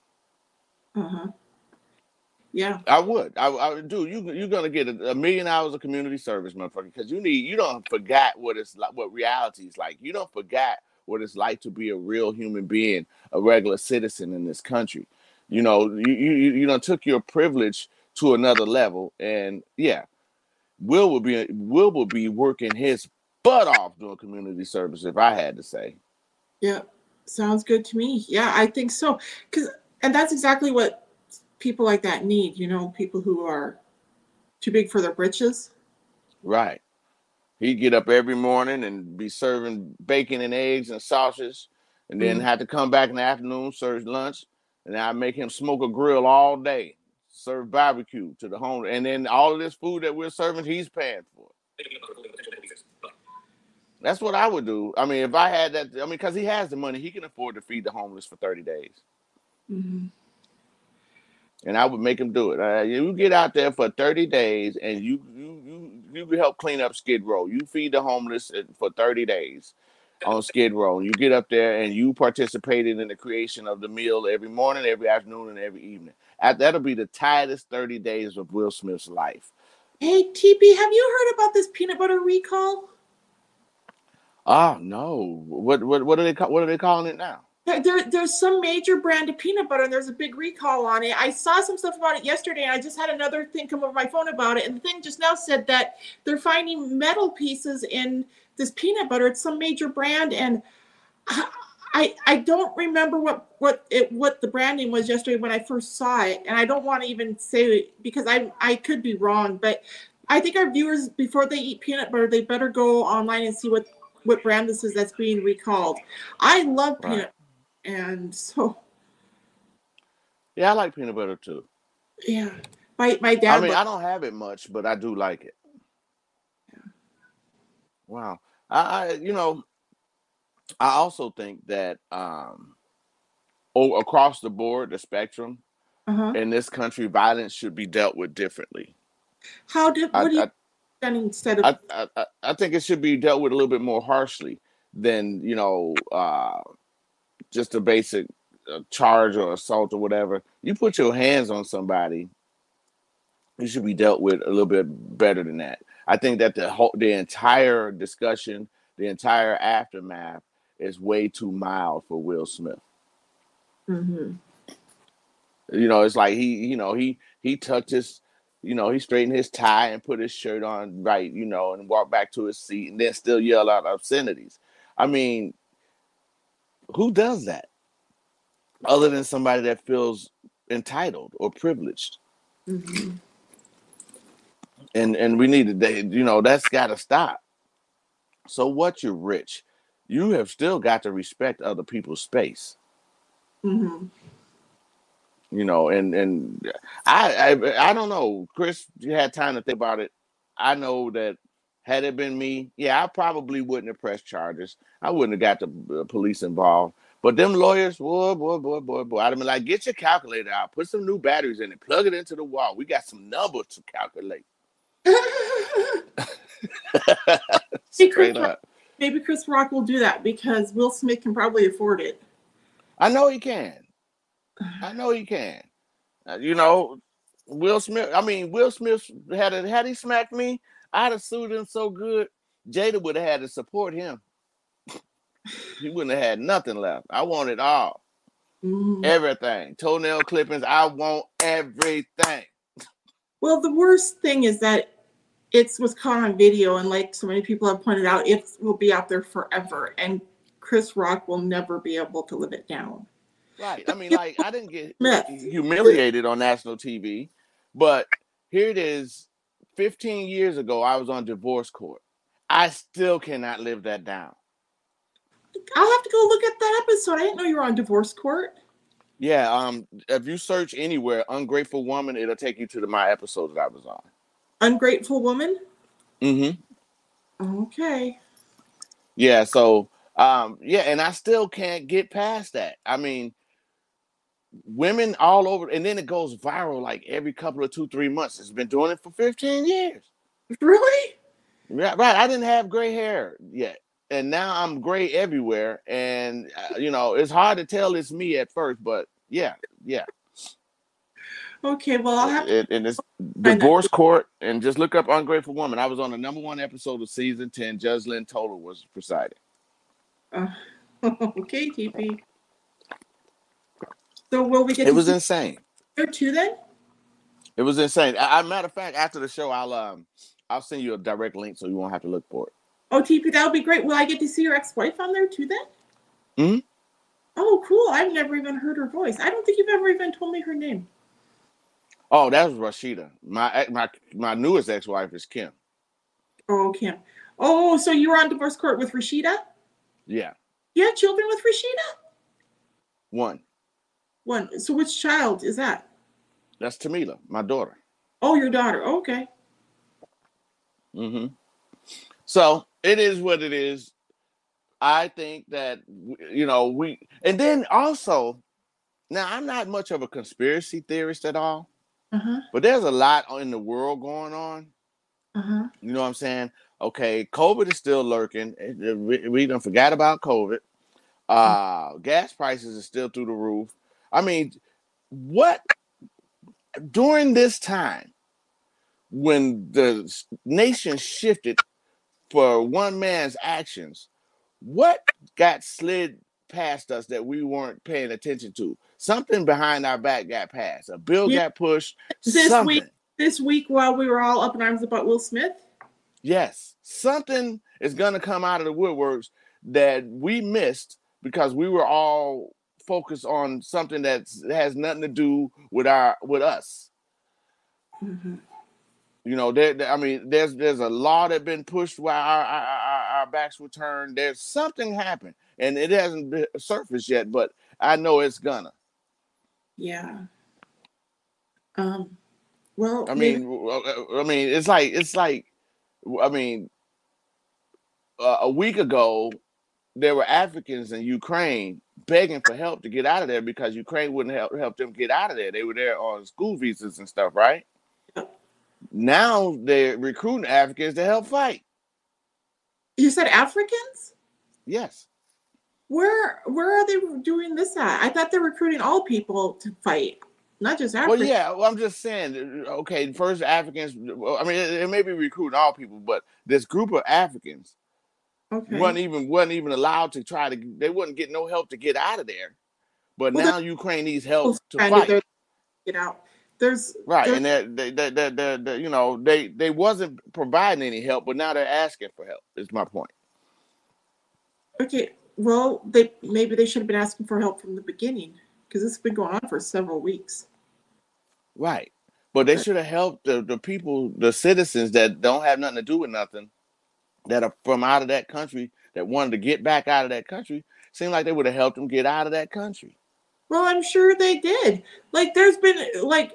Huh. Yeah, I would. I, I would do. You you're gonna get a, a million hours of community service, motherfucker, because you need. You don't forget what it's like, what reality is like. You don't forget what it's like to be a real human being, a regular citizen in this country. You know, you you you know took your privilege to another level, and yeah, Will will be Will will be working his butt off doing community service if I had to say. yeah, sounds good to me. Yeah, I think so. Cause and that's exactly what people like that need. You know, people who are too big for their britches. Right. He'd get up every morning and be serving bacon and eggs and sausage, and then Mhm. have to come back in the afternoon, serve lunch, and I'd make him smoke a grill all day, serve barbecue to the home, and then all of this food that we're serving, he's paying for. That's what I would do. I mean, if I had that, I mean, because he has the money, he can afford to feed the homeless for 30 days. hmm and I would make him do it. Uh, you get out there for thirty days, and you you you you help clean up Skid Row. You feed the homeless uh, for thirty days on Skid Row. You get up there and you participated in the creation of the meal every morning, every afternoon, and every evening. That'll be the tightest thirty days of Will Smith's life. Hey, TP, have you heard about this peanut butter recall? Oh no! What what what are they what are they calling it now? There, there, there's some major brand of peanut butter, and there's a big recall on it. I saw some stuff about it yesterday, and I just had another thing come over my phone about it. And the thing just now said that they're finding metal pieces in this peanut butter. It's some major brand, and I, I, I don't remember what what it what the brand name was yesterday when I first saw it, and I don't want to even say it because I I could be wrong, but I think our viewers before they eat peanut butter, they better go online and see what what brand this is that's being recalled. I love Right. peanut and so Yeah, I like peanut butter too. yeah my my dad I mean, I don't have it much, but I do like it. Wow. I, I you know, I also think that um oh, across the board, the spectrum uh-huh. in this country, violence should be dealt with differently. how did I, do you I, instead of I, I, I- I think it should be dealt with a little bit more harshly than you know uh, just a basic uh, charge or assault or whatever. You put your hands on somebody, you should be dealt with a little bit better than that. I think that the whole the entire discussion, the entire aftermath, is way too mild for Will Smith. Mhm. You know, it's like he, you know, he he tucked his, you know, he straightened his tie and put his shirt on right, you know, and walked back to his seat and then still yell out obscenities. I mean, who does that other than somebody that feels entitled or privileged? Mhm. And and we need to, you know, that's got to stop. So what? You're rich. You have still got to respect other people's space. Mhm. you know and and I, I i don't know. Chris you had time to think about it. I know that had it been me yeah i probably wouldn't have pressed charges. I wouldn't have got the police involved. But them lawyers boy boy boy boy boy. I'd have been like get your calculator out. Put some new batteries in it. Plug it into the wall. We got some numbers to calculate. Straight up maybe Chris Rock will do that because Will Smith can probably afford it. i know he can. I know he can. Uh, you know will smith i mean will smith had it had he smacked me i'd have sued him so good jada would have had to support him. He wouldn't have had nothing left. I want it all. Mhm. everything. Toenail clippings. I want everything. Well, the worst thing is that it was caught on video, and like so many people have pointed out, it will be out there forever, and Chris Rock will never be able to live it down. Right. I mean, like I didn't get humiliated on national TV, but here it is. 15 years ago, I was on divorce court. I still cannot live that down. I'll have to go look at that episode. I didn't know you were on divorce court. Yeah. Um. If you search anywhere, "ungrateful woman," it'll take you to the my episode that I was on. Ungrateful woman. Mm-hmm. Okay. Yeah. So, um, yeah, and I still can't get past that. I mean, women all over, and then it goes viral like every couple of two, three months. It's been doing it for 15 years. Really? Yeah, right. I didn't have gray hair yet, and now I'm gray everywhere. And uh, you know, it's hard to tell it's me at first, but yeah, yeah. Okay. Well, I'll have to. It, and it's divorce court, and just look up "Ungrateful Woman." I was on the number one episode of season ten. Judge Lynn Toler was presiding. okay, TP. So will we get It was see insane. her too then? It was insane. I, I- matter of fact, after the show, I'll um, I'll send you a direct link so you won't have to look for it. Oh, TP, that would be great. Will I get to see your ex-wife on there too then? Mhm. Oh, cool. I've never even heard her voice. I don't think you've ever even told me her name. Oh, that was Rashida. My my my newest ex-wife is Kim. Oh, Kim. Oh, so you were on divorce court with Rashida? Yeah, You had children with Rashida? one. One. So which child is that? That's Tamila, my daughter. Oh, your daughter. Okay. hmm So it is what it is. I think that you know we, and then also, now I'm not much of a conspiracy theorist at all, Uh-huh. but there's a lot in the world going on. Uh-huh. You know what I'm saying? Okay, COVID is still lurking. We, don't forget about COVID. Uh, gas prices are still through the roof. I mean, what during this time when the nation shifted for one man's actions, what got slid past us that we weren't paying attention to? Something behind our back got passed. A bill Yeah. got pushed. This something. week- This week while we were all up in arms about Will Smith? Yes, something is going to come out of the woodworks that we missed because we were all focused on something that has nothing to do with our with us. Mm-hmm. You know, there, I mean, there's there's a law that been pushed while our, our, our, our backs were turned. There's something happened, and it hasn't been surfaced yet, but I know it's gonna. Yeah. Um well I mean, I mean, it's like it's like, I mean, uh, a week ago, there were Africans in Ukraine begging for help to get out of there because Ukraine wouldn't help help them get out of there. They were there on school visas and stuff, right? Now they're recruiting Africans to help fight. you said Africans? Yes. Where where are they doing this at? I thought they're recruiting all people to fight, not just Africans. Well, yeah. Well, I'm just saying. Uh, okay, first Africans. well, I mean, it, it may be recruiting all people, but this group of Africans Okay. wasn't even wasn't even allowed to try to. They wouldn't get no help to get out of there. But Well, now Ukraine needs help to fight. Get out. There's Right, there's- and they they they they they you know they they wasn't providing any help, but now they're asking for help. Is my point. okay. Well, they maybe they should have been asking for help from the beginning because this has been going on for several weeks. Right, but they should have helped the the people, the citizens that don't have nothing to do with nothing, that are from out of that country that wanted to get back out of that country. Seemed like they would have helped them get out of that country. Well, I'm sure they did. Like, there's been like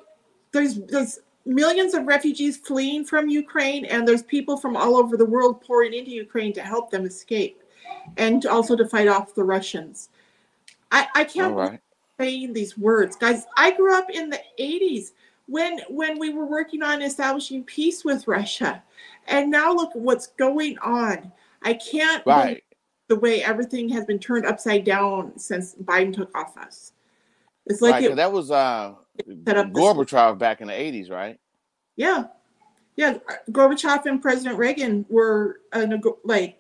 there's there's millions of refugees fleeing from Ukraine, and there's people from all over the world pouring into Ukraine to help them escape, and also to fight off the Russians. I I can't right. saying these words, guys. I grew up in the '80s when when we were working on establishing peace with Russia, and now look what's going on. I can't Right. the way everything has been turned upside down since Biden took office. It's like right. it, that was uh set up Gorbachev back in the eighties, right? yeah, yeah. Gorbachev and President Reagan were uh, like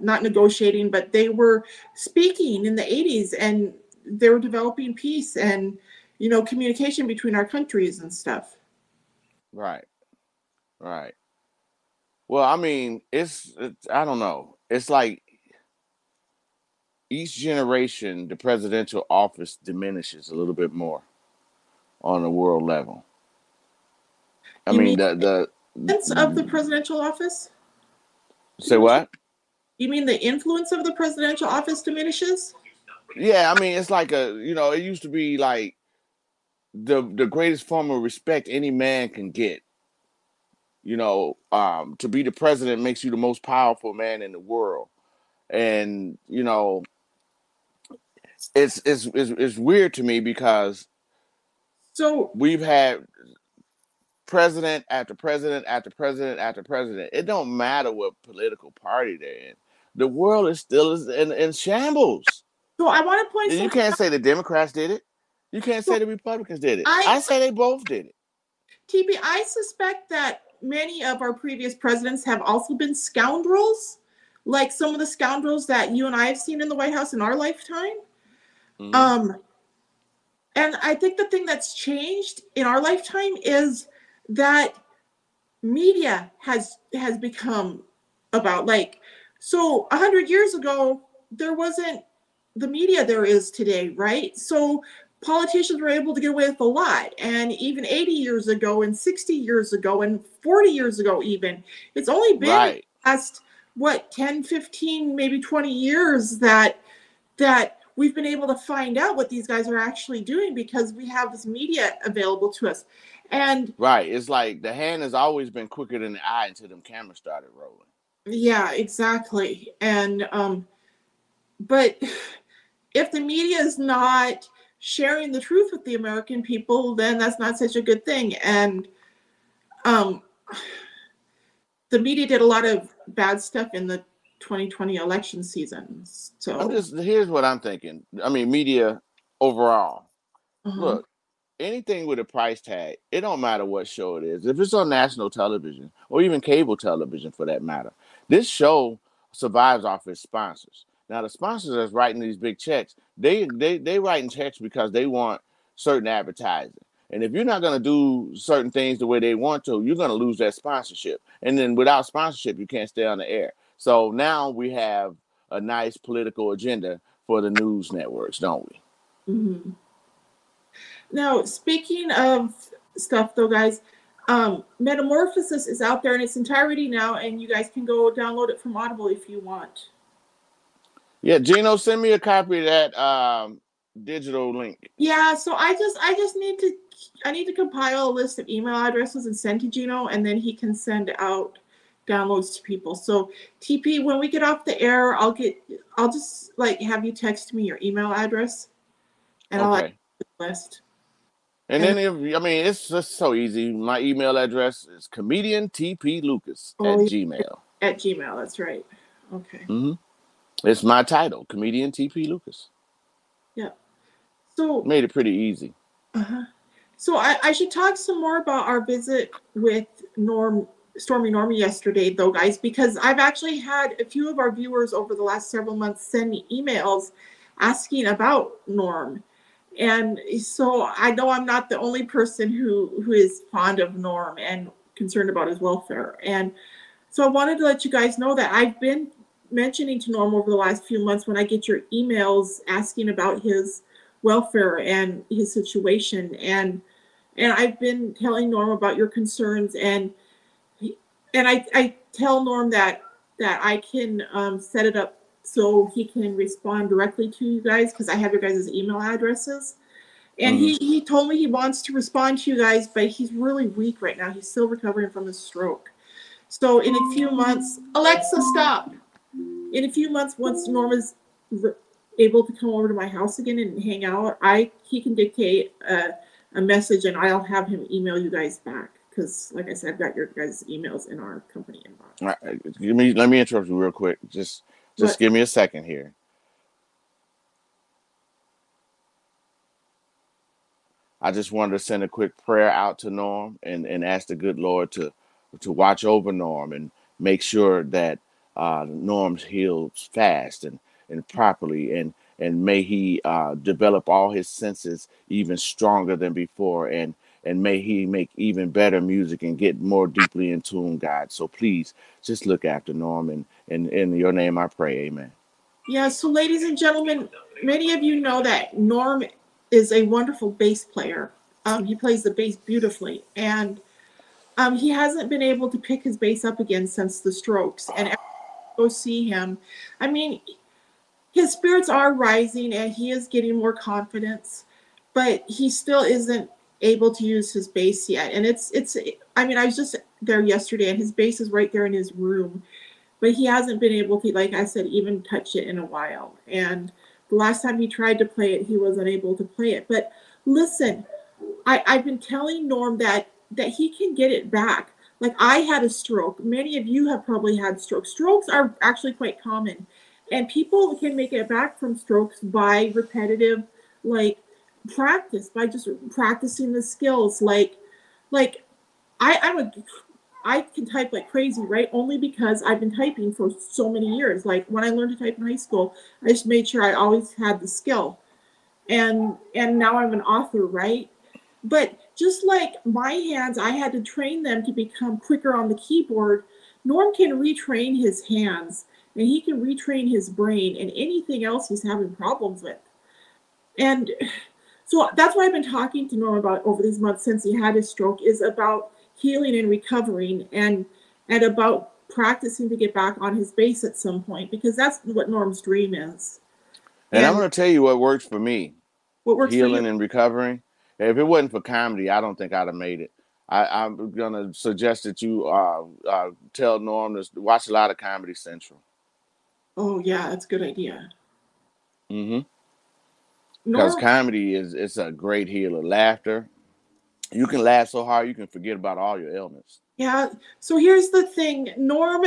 not negotiating, but they were speaking in the '80s, and they were developing peace and you know communication between our countries and stuff. Right. Right. Well, I mean, it's, it's I don't know. It's like each generation, the presidential office diminishes a little bit more on the world level. I mean, mean the the Influence of the mm-hmm. presidential office? say what? You mean the influence of the presidential office diminishes? Yeah, I mean, it's like a you know, it used to be like the the greatest form of respect any man can get. You know, um, to be the president makes you the most powerful man in the world, and you know, it's it's it's, it's weird to me because So we've had president after president after president after president. It don't matter what political party they're in. The world is still is in, in shambles. so I want to point you can't say the Democrats did it. You can't say the Republicans did it. I- I, say they both did it. TP, I suspect that many of our previous presidents have also been scoundrels, like some of the scoundrels that you and I have seen in the White House in our lifetime. Mhm. Um, and I think the thing that's changed in our lifetime is that media has has become about like so a hundred years ago there wasn't the media there is today, right? So politicians were able to get away with a lot, and even 80 years ago, and 60 years ago, and 40 years ago, even it's only been right. past what 10 15 maybe 20 years that that we've been able to find out what these guys are actually doing because we have this media available to us and Right. It's like the hand has always been quicker than the eye until them cameras started rolling. Yeah exactly and um but if the media is not sharing the truth with the american people then that's not such a good thing and um the media did a lot of bad stuff in the 2020 election season so I'm just here's what I'm thinking. I mean, media overall. uh-huh. Look, anything with a price tag, it don't matter what show it is. If it's on national television or even cable television for that matter, this show survives off its sponsors. Now the sponsors that's writing these big checks, they they they writing checks because they want certain advertising. And if you're not going to do certain things the way they want to, you're going to lose that sponsorship. And then without sponsorship, you can't stay on the air. So now we have a nice political agenda for the news networks, don't we? Mm-hmm. Now, speaking of stuff, though, guys, um, Metamorphosis is out there in its entirety now, and you guys can go download it from Audible if you want. Yeah, Gino, send me a copy of that um, digital link. Yeah, so I just I just need to I need to compile a list of email addresses and send to Gino, and then he can send out downloads to people. So TP, when we get off the air, I'll get I'll just like have you text me your email address, and I'll add the list. And then if I mean it's just so easy. My email address is comedian TP Lucas at Oh. Gmail. At Gmail, that's right. Okay. hmm It's my title, comedian TP Lucas. Yeah. So Made it pretty easy. Uh-huh. So I, I should talk some more about our visit with Norm Stormy Normie yesterday, though, guys, because I've actually had a few of our viewers over the last several months send me emails asking about Norm. And so I know I'm not the only person who who is fond of Norm and concerned about his welfare. And so I wanted to let you guys know that I've been mentioning to Norm over the last few months when I get your emails asking about his welfare and his situation and and I've been telling Norm about your concerns and and I, I tell Norm that that I can um, set it up so he can respond directly to you guys because I have your guys' email addresses. And he, mm. he told me he wants to respond to you guys, but he's really weak right now. He's still recovering from his stroke. So in a few months, Alexa, stop. In a few months, once Norma's re- able to come over to my house again and hang out, I he can dictate a, a message and I'll have him email you guys back because, like I said, I've got your guys' emails in our company inbox. All right, give me let me interrupt you real quick. Just just What? give me a second here. I just wanted to send a quick prayer out to Norm and, and ask the good Lord to to watch over Norm and make sure that uh, Norm heals fast and, and properly and and may he uh, develop all his senses even stronger than before and and may he make even better music and get more deeply in tune, God. So please just look after Norm and, and in your name I pray, amen. Yeah, so ladies and gentlemen, many of you know that Norm is a wonderful bass player. Um, he plays the bass beautifully, and um, he hasn't been able to pick his bass up again since the strokes. And go see him. I mean, his spirits are rising, and he is getting more confidence, but he still isn't able to use his bass yet. And it's it's. I mean, I was just there yesterday, and his bass is right there in his room, but he hasn't been able to, like I said, even touch it in a while. And the last time he tried to play it, he was unable to play it. But listen, I, I've been telling Norm that that he can get it back. Like I had a stroke. Many of you have probably had strokes. Strokes are actually quite common. And people can make it back from strokes by repetitive like practice, by just practicing the skills. Like like I, I'm a I can type like crazy, right? Only because I've been typing for so many years. Like when I learned to type in high school, I just made sure I always had the skill. And and now I'm an author, right? But just like my hands, I had to train them to become quicker on the keyboard. Norm can retrain his hands and he can retrain his brain and anything else he's having problems with. And so that's what I've been talking to Norm about over these months since he had his stroke is about healing and recovering and and about practicing to get back on his bass at some point because that's what Norm's dream is. And, and I'm going to tell you what works for me. What works healing and recovering. If it wasn't for comedy, I don't think I'd have made it. I, am going to suggest that you uh, uh, tell Norm to watch a lot of Comedy Central. Oh yeah, that's a good idea. Mm-hmm. Because comedy is it's a great healer. Laughter, you can laugh so hard you can forget about all your ailments. Yeah. So here's the thing, Norm.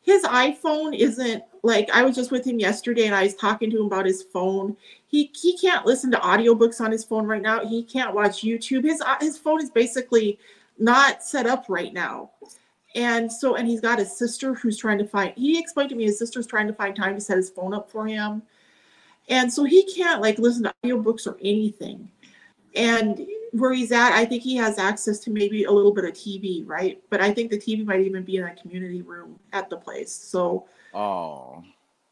His iPhone isn't like I was just with him yesterday and I was talking to him about his phone. He he can't listen to audiobooks on his phone right now. He can't watch YouTube. His uh, his phone is basically not set up right now. And so and he's got his sister who's trying to find he explained to me his sister's trying to find time to set his phone up for him. And so he can't like listen to audiobooks or anything. And where he's at, I think he has access to maybe a little bit of TV, right? But I think the TV might even be in a community room at the place. So, oh,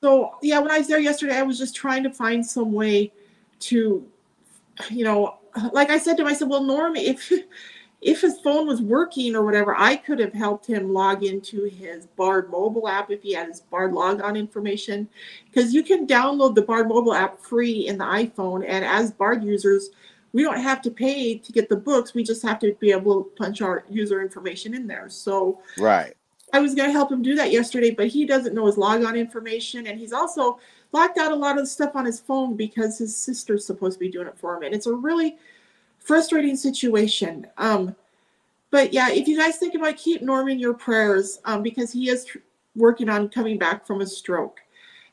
so yeah, when I was there yesterday, I was just trying to find some way to, you know, like I said to said, well, Norm, if if his phone was working or whatever, I could have helped him log into his Bard mobile app if he had his Bard logon information, because you can download the Bard mobile app free in the iPhone, and as Bard users we don't have to pay to get the books. We just have to be able to punch our user information in there. So right. I was going to help him do that yesterday, but he doesn't know his logon information, and he's also locked out a lot of the stuff on his phone because his sister's supposed to be doing it for him, and it's a really frustrating situation. Um, but yeah, if you guys think about keep Norm in your prayers, um, because he is tr- working on coming back from a stroke,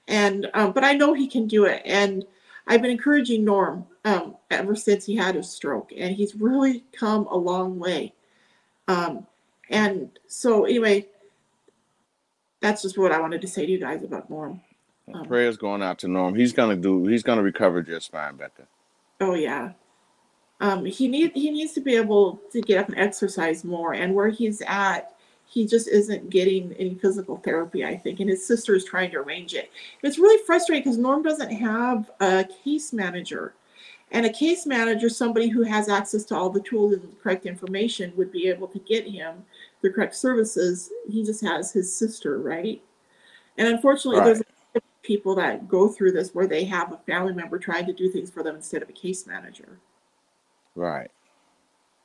and um, but I know he can do it, and I've been encouraging Norm um, ever since he had a stroke, and he's really come a long way. Um, and so, anyway, that's just what I wanted to say to you guys about Norm. Um, Prayers going out to Norm. He's gonna do. He's gonna recover just fine, Becca. Oh yeah. Um, he need he needs to be able to get up and exercise more, and where he's at, he just isn't getting any physical therapy, I think, and his sister is trying to arrange it. It's really frustrating because Norm doesn't have a case manager. And a case manager, somebody who has access to all the tools and the correct information, would be able to get him the correct services. He just has his sister, right? And unfortunately, right. there's people that go through this where they have a family member trying to do things for them instead of a case manager. Right.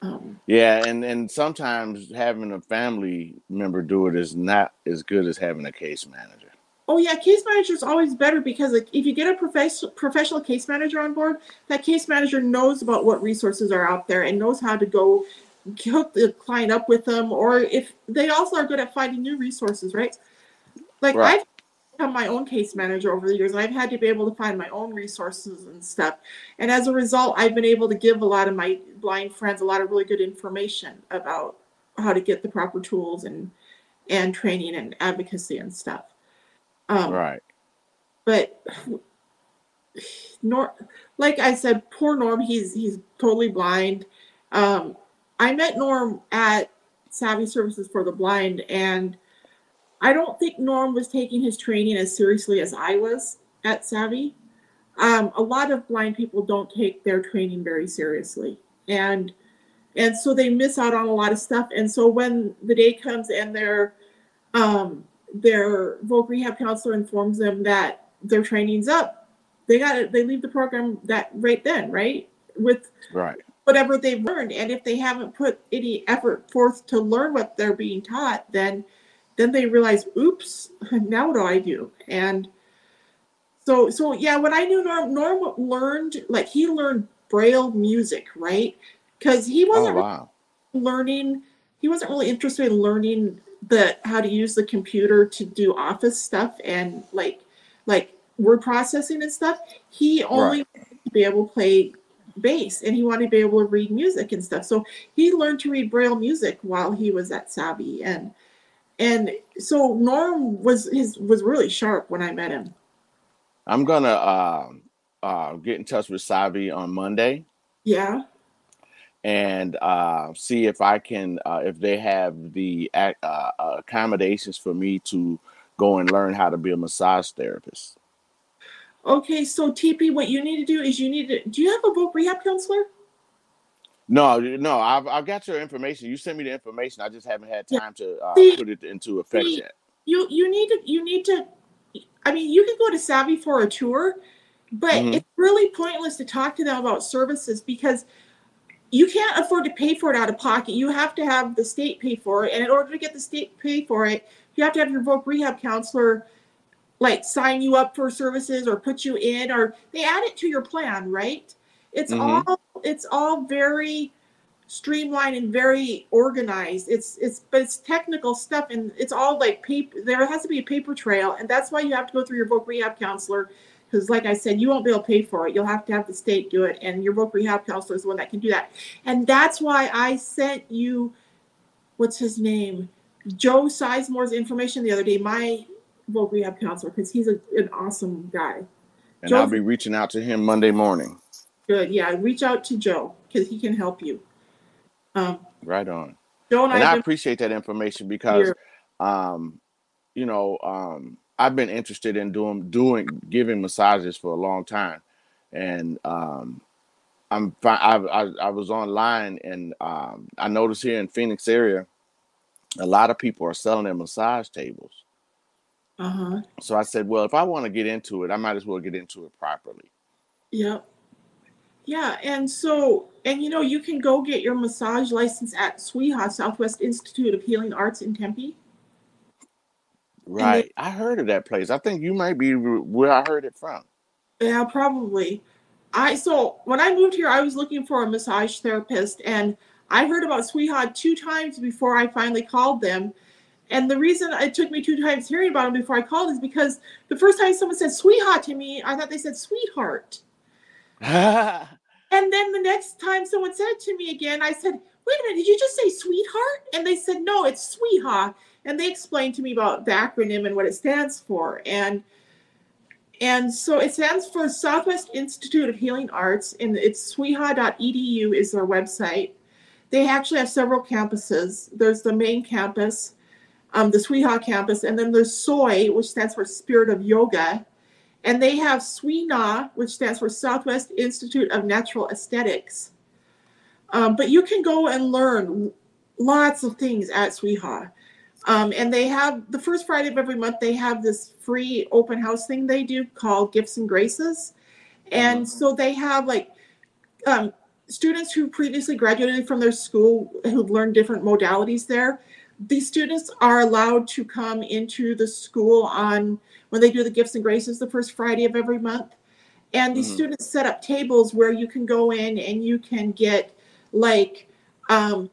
Um, yeah, and and sometimes having a family member do it is not as good as having a case manager. Oh yeah, case manager is always better because like, if you get a professional professional case manager on board, that case manager knows about what resources are out there and knows how to go hook the client up with them, or if they also are good at finding new resources, right? Like right. I've become my own case manager over the years and I've had to be able to find my own resources and stuff. And as a result, I've been able to give a lot of my blind friends a lot of really good information about how to get the proper tools and and training and advocacy and stuff. Um, right. But Nor, like I said, poor Norm, he's he's totally blind, Um, I met Norm at SAAVI Services for the Blind, and I don't think Norm was taking his training as seriously as I was at SAAVI. Um, a lot of blind people don't take their training very seriously, and and so they miss out on a lot of stuff. And so when the day comes and their um, their voc rehab counselor informs them that their training's up, they got it. They leave the program that right then, right with Right. whatever they've learned and if they haven't put any effort forth to learn what they're being taught then then they realize oops now what do i do? And so so yeah when i knew norm norm learned like he learned braille music right? Because he Oh wasn't wow. learning he wasn't really interested in learning the how to use the computer to do office stuff and like like word processing and stuff. He only wanted to be able to play bass and he wanted to be able to read music and stuff. So he learned to read braille music while he was at SAAVI and and so norm was his was really sharp when i met him. I'm gonna uh, uh, get in touch with SAAVI on Monday. Yeah. And uh, see if I can uh, if they have the uh, accommodations for me to go and learn how to be a massage therapist. okay so tp what you need to do is you need to do you have a voc rehab counselor No, no, I've I've got your information. You sent me the information. I just haven't had time to uh, See- put it into effect see, yet. you you need to you need to i mean you can go to SAAVI for a tour but Mhm. it's really pointless to talk to them about services because you can't afford to pay for it out of pocket you have to have the state pay for it and in order to get the state pay for it you have to have your voc rehab counselor like sign you up for services or put you in or they add it to your plan right it's Mhm. all it's all very streamlined and very organized. It's it's but it's technical stuff and it's all like paper there has to be a paper trail and that's why you have to go through your voc rehab counselor because like i said you won't be able to pay for it. You'll have to have the state do it and your voc rehab counselor is the one that can do that. And that's why i sent you what's his name? Joe sizemore's information the other day my voc rehab counselor because he's a, an awesome guy. And I'll be reaching out to him Monday morning. Good yeah reach out to joe because he can help you um Right on. joe and, and I I appreciate that information because, um, you know, um, I've been interested in doing doing giving massages for a long time, and um, I'm fi- I, I I was online and um, I noticed here in Phoenix area, a lot of people are selling their massage tables. uh-huh So I said, well, if I want to get into it, I might as well get into it properly. Yep. Yeah, and so and you know you can go get your massage license at SWIHA, Southwest Institute of Healing Arts in Tempe. Right. I heard of that place. I think you might be where I heard it from. Yeah, probably. I so when I moved here, I was looking for a massage therapist, and I heard about SWIHA two times before I finally called them. And the reason it took me two times hearing about them before I called is because the first time someone said SWIHA to me, I thought they said sweetheart. And then the next time someone said it to me again, I said, Wait a minute, did you just say sweetheart? And they said, No, it's SWIHA. And they explained to me about the acronym and what it stands for. And and so it stands for Southwest Institute of Healing Arts, and it's swiha.edu is their website. They actually have several campuses. There's the main campus, um, the Swiha campus, and then there's SOY, which stands for Spirit of Yoga. And they have SWINA, which stands for Southwest Institute of Natural Aesthetics. Um, but you can go and learn lots of things at SWIHA. Um, and they have the first Friday of every month, they have this free open house thing they do called Gifts and Graces. And so they have like um, students who previously graduated from their school who've learned different modalities there. These students are allowed to come into the school on when they do the Gifts and Graces the first Friday of every month. And these Mhm. students set up tables where you can go in and you can get like um,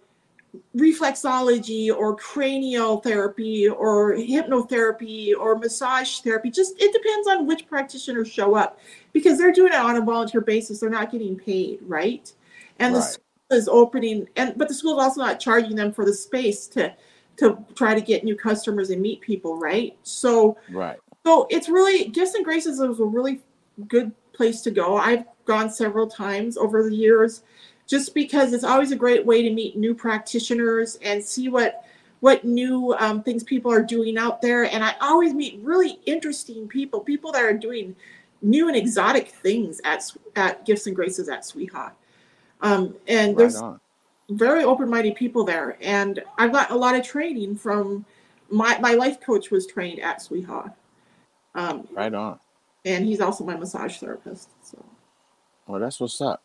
reflexology or cranial therapy or hypnotherapy or massage therapy. Just it depends on which practitioners show up because they're doing it on a volunteer basis. They're not getting paid, right? And the school is opening and but the school is also not charging them for the space to to try to get new customers and meet people, right? So Right. So it's really Gifts and Graces is a really good place to go. I've gone several times over the years just because it's always a great way to meet new practitioners and see what what new um, things people are doing out there. And I always meet really interesting people, people that are doing new and exotic things at at Gifts and Graces at SWIHA. Um, and Right there's on. very open-minded people there, and I've got a lot of training from my my life coach was trained at SWIHA. Um, Right on. and he's also my massage therapist. So Well, that's what's up.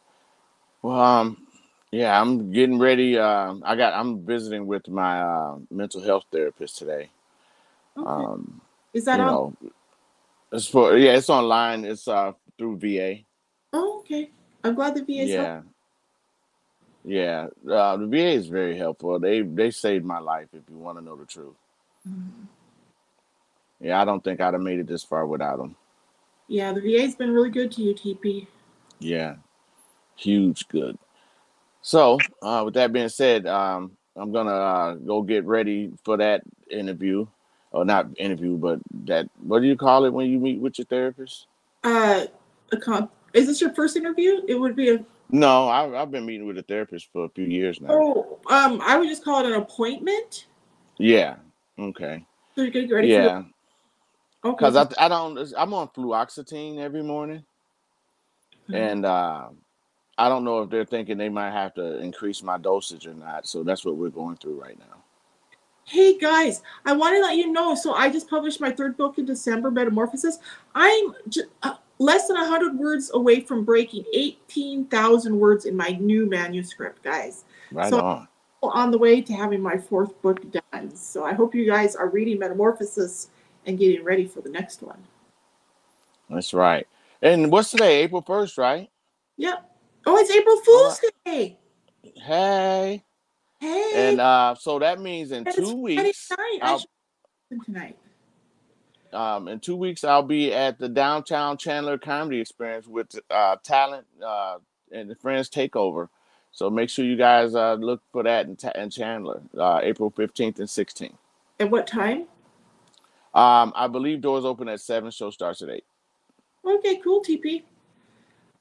Well, um, yeah, I'm getting ready. Um, I got. I'm visiting with my uh, mental health therapist today. okay. Um, is you that on? know, it's for yeah, it's online. It's uh through VA. Oh, okay. I'm glad the VA. Yeah, yeah. Uh, the VA is very helpful. They they saved my life. If you want to know the truth, helping. Yeah, I don't think I'd have made it this far without them. Yeah, the VA's been really good to you, TP. Yeah, huge good. So, uh, with that being said, um, I'm gonna uh, go get ready for that interview, or not interview, but that what do you call it when you meet with your therapist? Uh, a comp- is this your first interview? It would be a No, I, I've been meeting with a therapist for a few years now. oh, um, I would just call it an appointment. Yeah. Okay. So you're getting ready Yeah, for the, okay. because I I don't I'm on fluoxetine every morning, Mhm. and uh, I don't know if they're thinking they might have to increase my dosage or not. So that's what we're going through right now. Hey guys, I want to let you know. So I just published my third book in December, Metamorphosis. I'm j- uh, less than 100 words away from breaking 18,000 words in my new manuscript, guys. Right So- on. On the way to having my fourth book done. So I hope you guys are reading Metamorphosis and getting ready for the next one. That's right. And what's today? April first, right? Yep. Oh, it's April Fool's Day. Hey. Hey. And uh, so that means in it's two weeks, night. I I'll- should listen tonight. um, in two weeks, I'll be at the downtown Chandler Comedy Experience with uh, talent uh, and the Friends Takeover. So make sure you guys uh, look for that in, in Chandler, uh, April fifteenth and sixteenth. At what time? Um, I believe doors open at seven. Show starts at eight. Okay, cool, TP.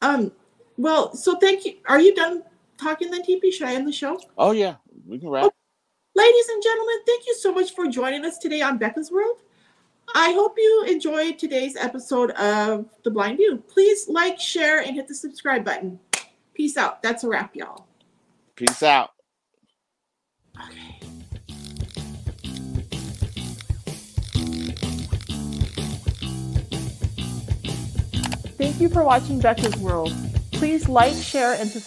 Um, well, so thank you. Are you done talking then, TP? Should I end the show? Oh yeah, we can wrap. Ladies and gentlemen, thank you so much for joining us today on Becca's World. I hope you enjoyed today's episode of The Blind View. Please like, share, and hit the subscribe button. Peace out. That's a wrap, y'all. Peace out. Okay. Thank you for watching Becca's World. Please like, share, and subscribe.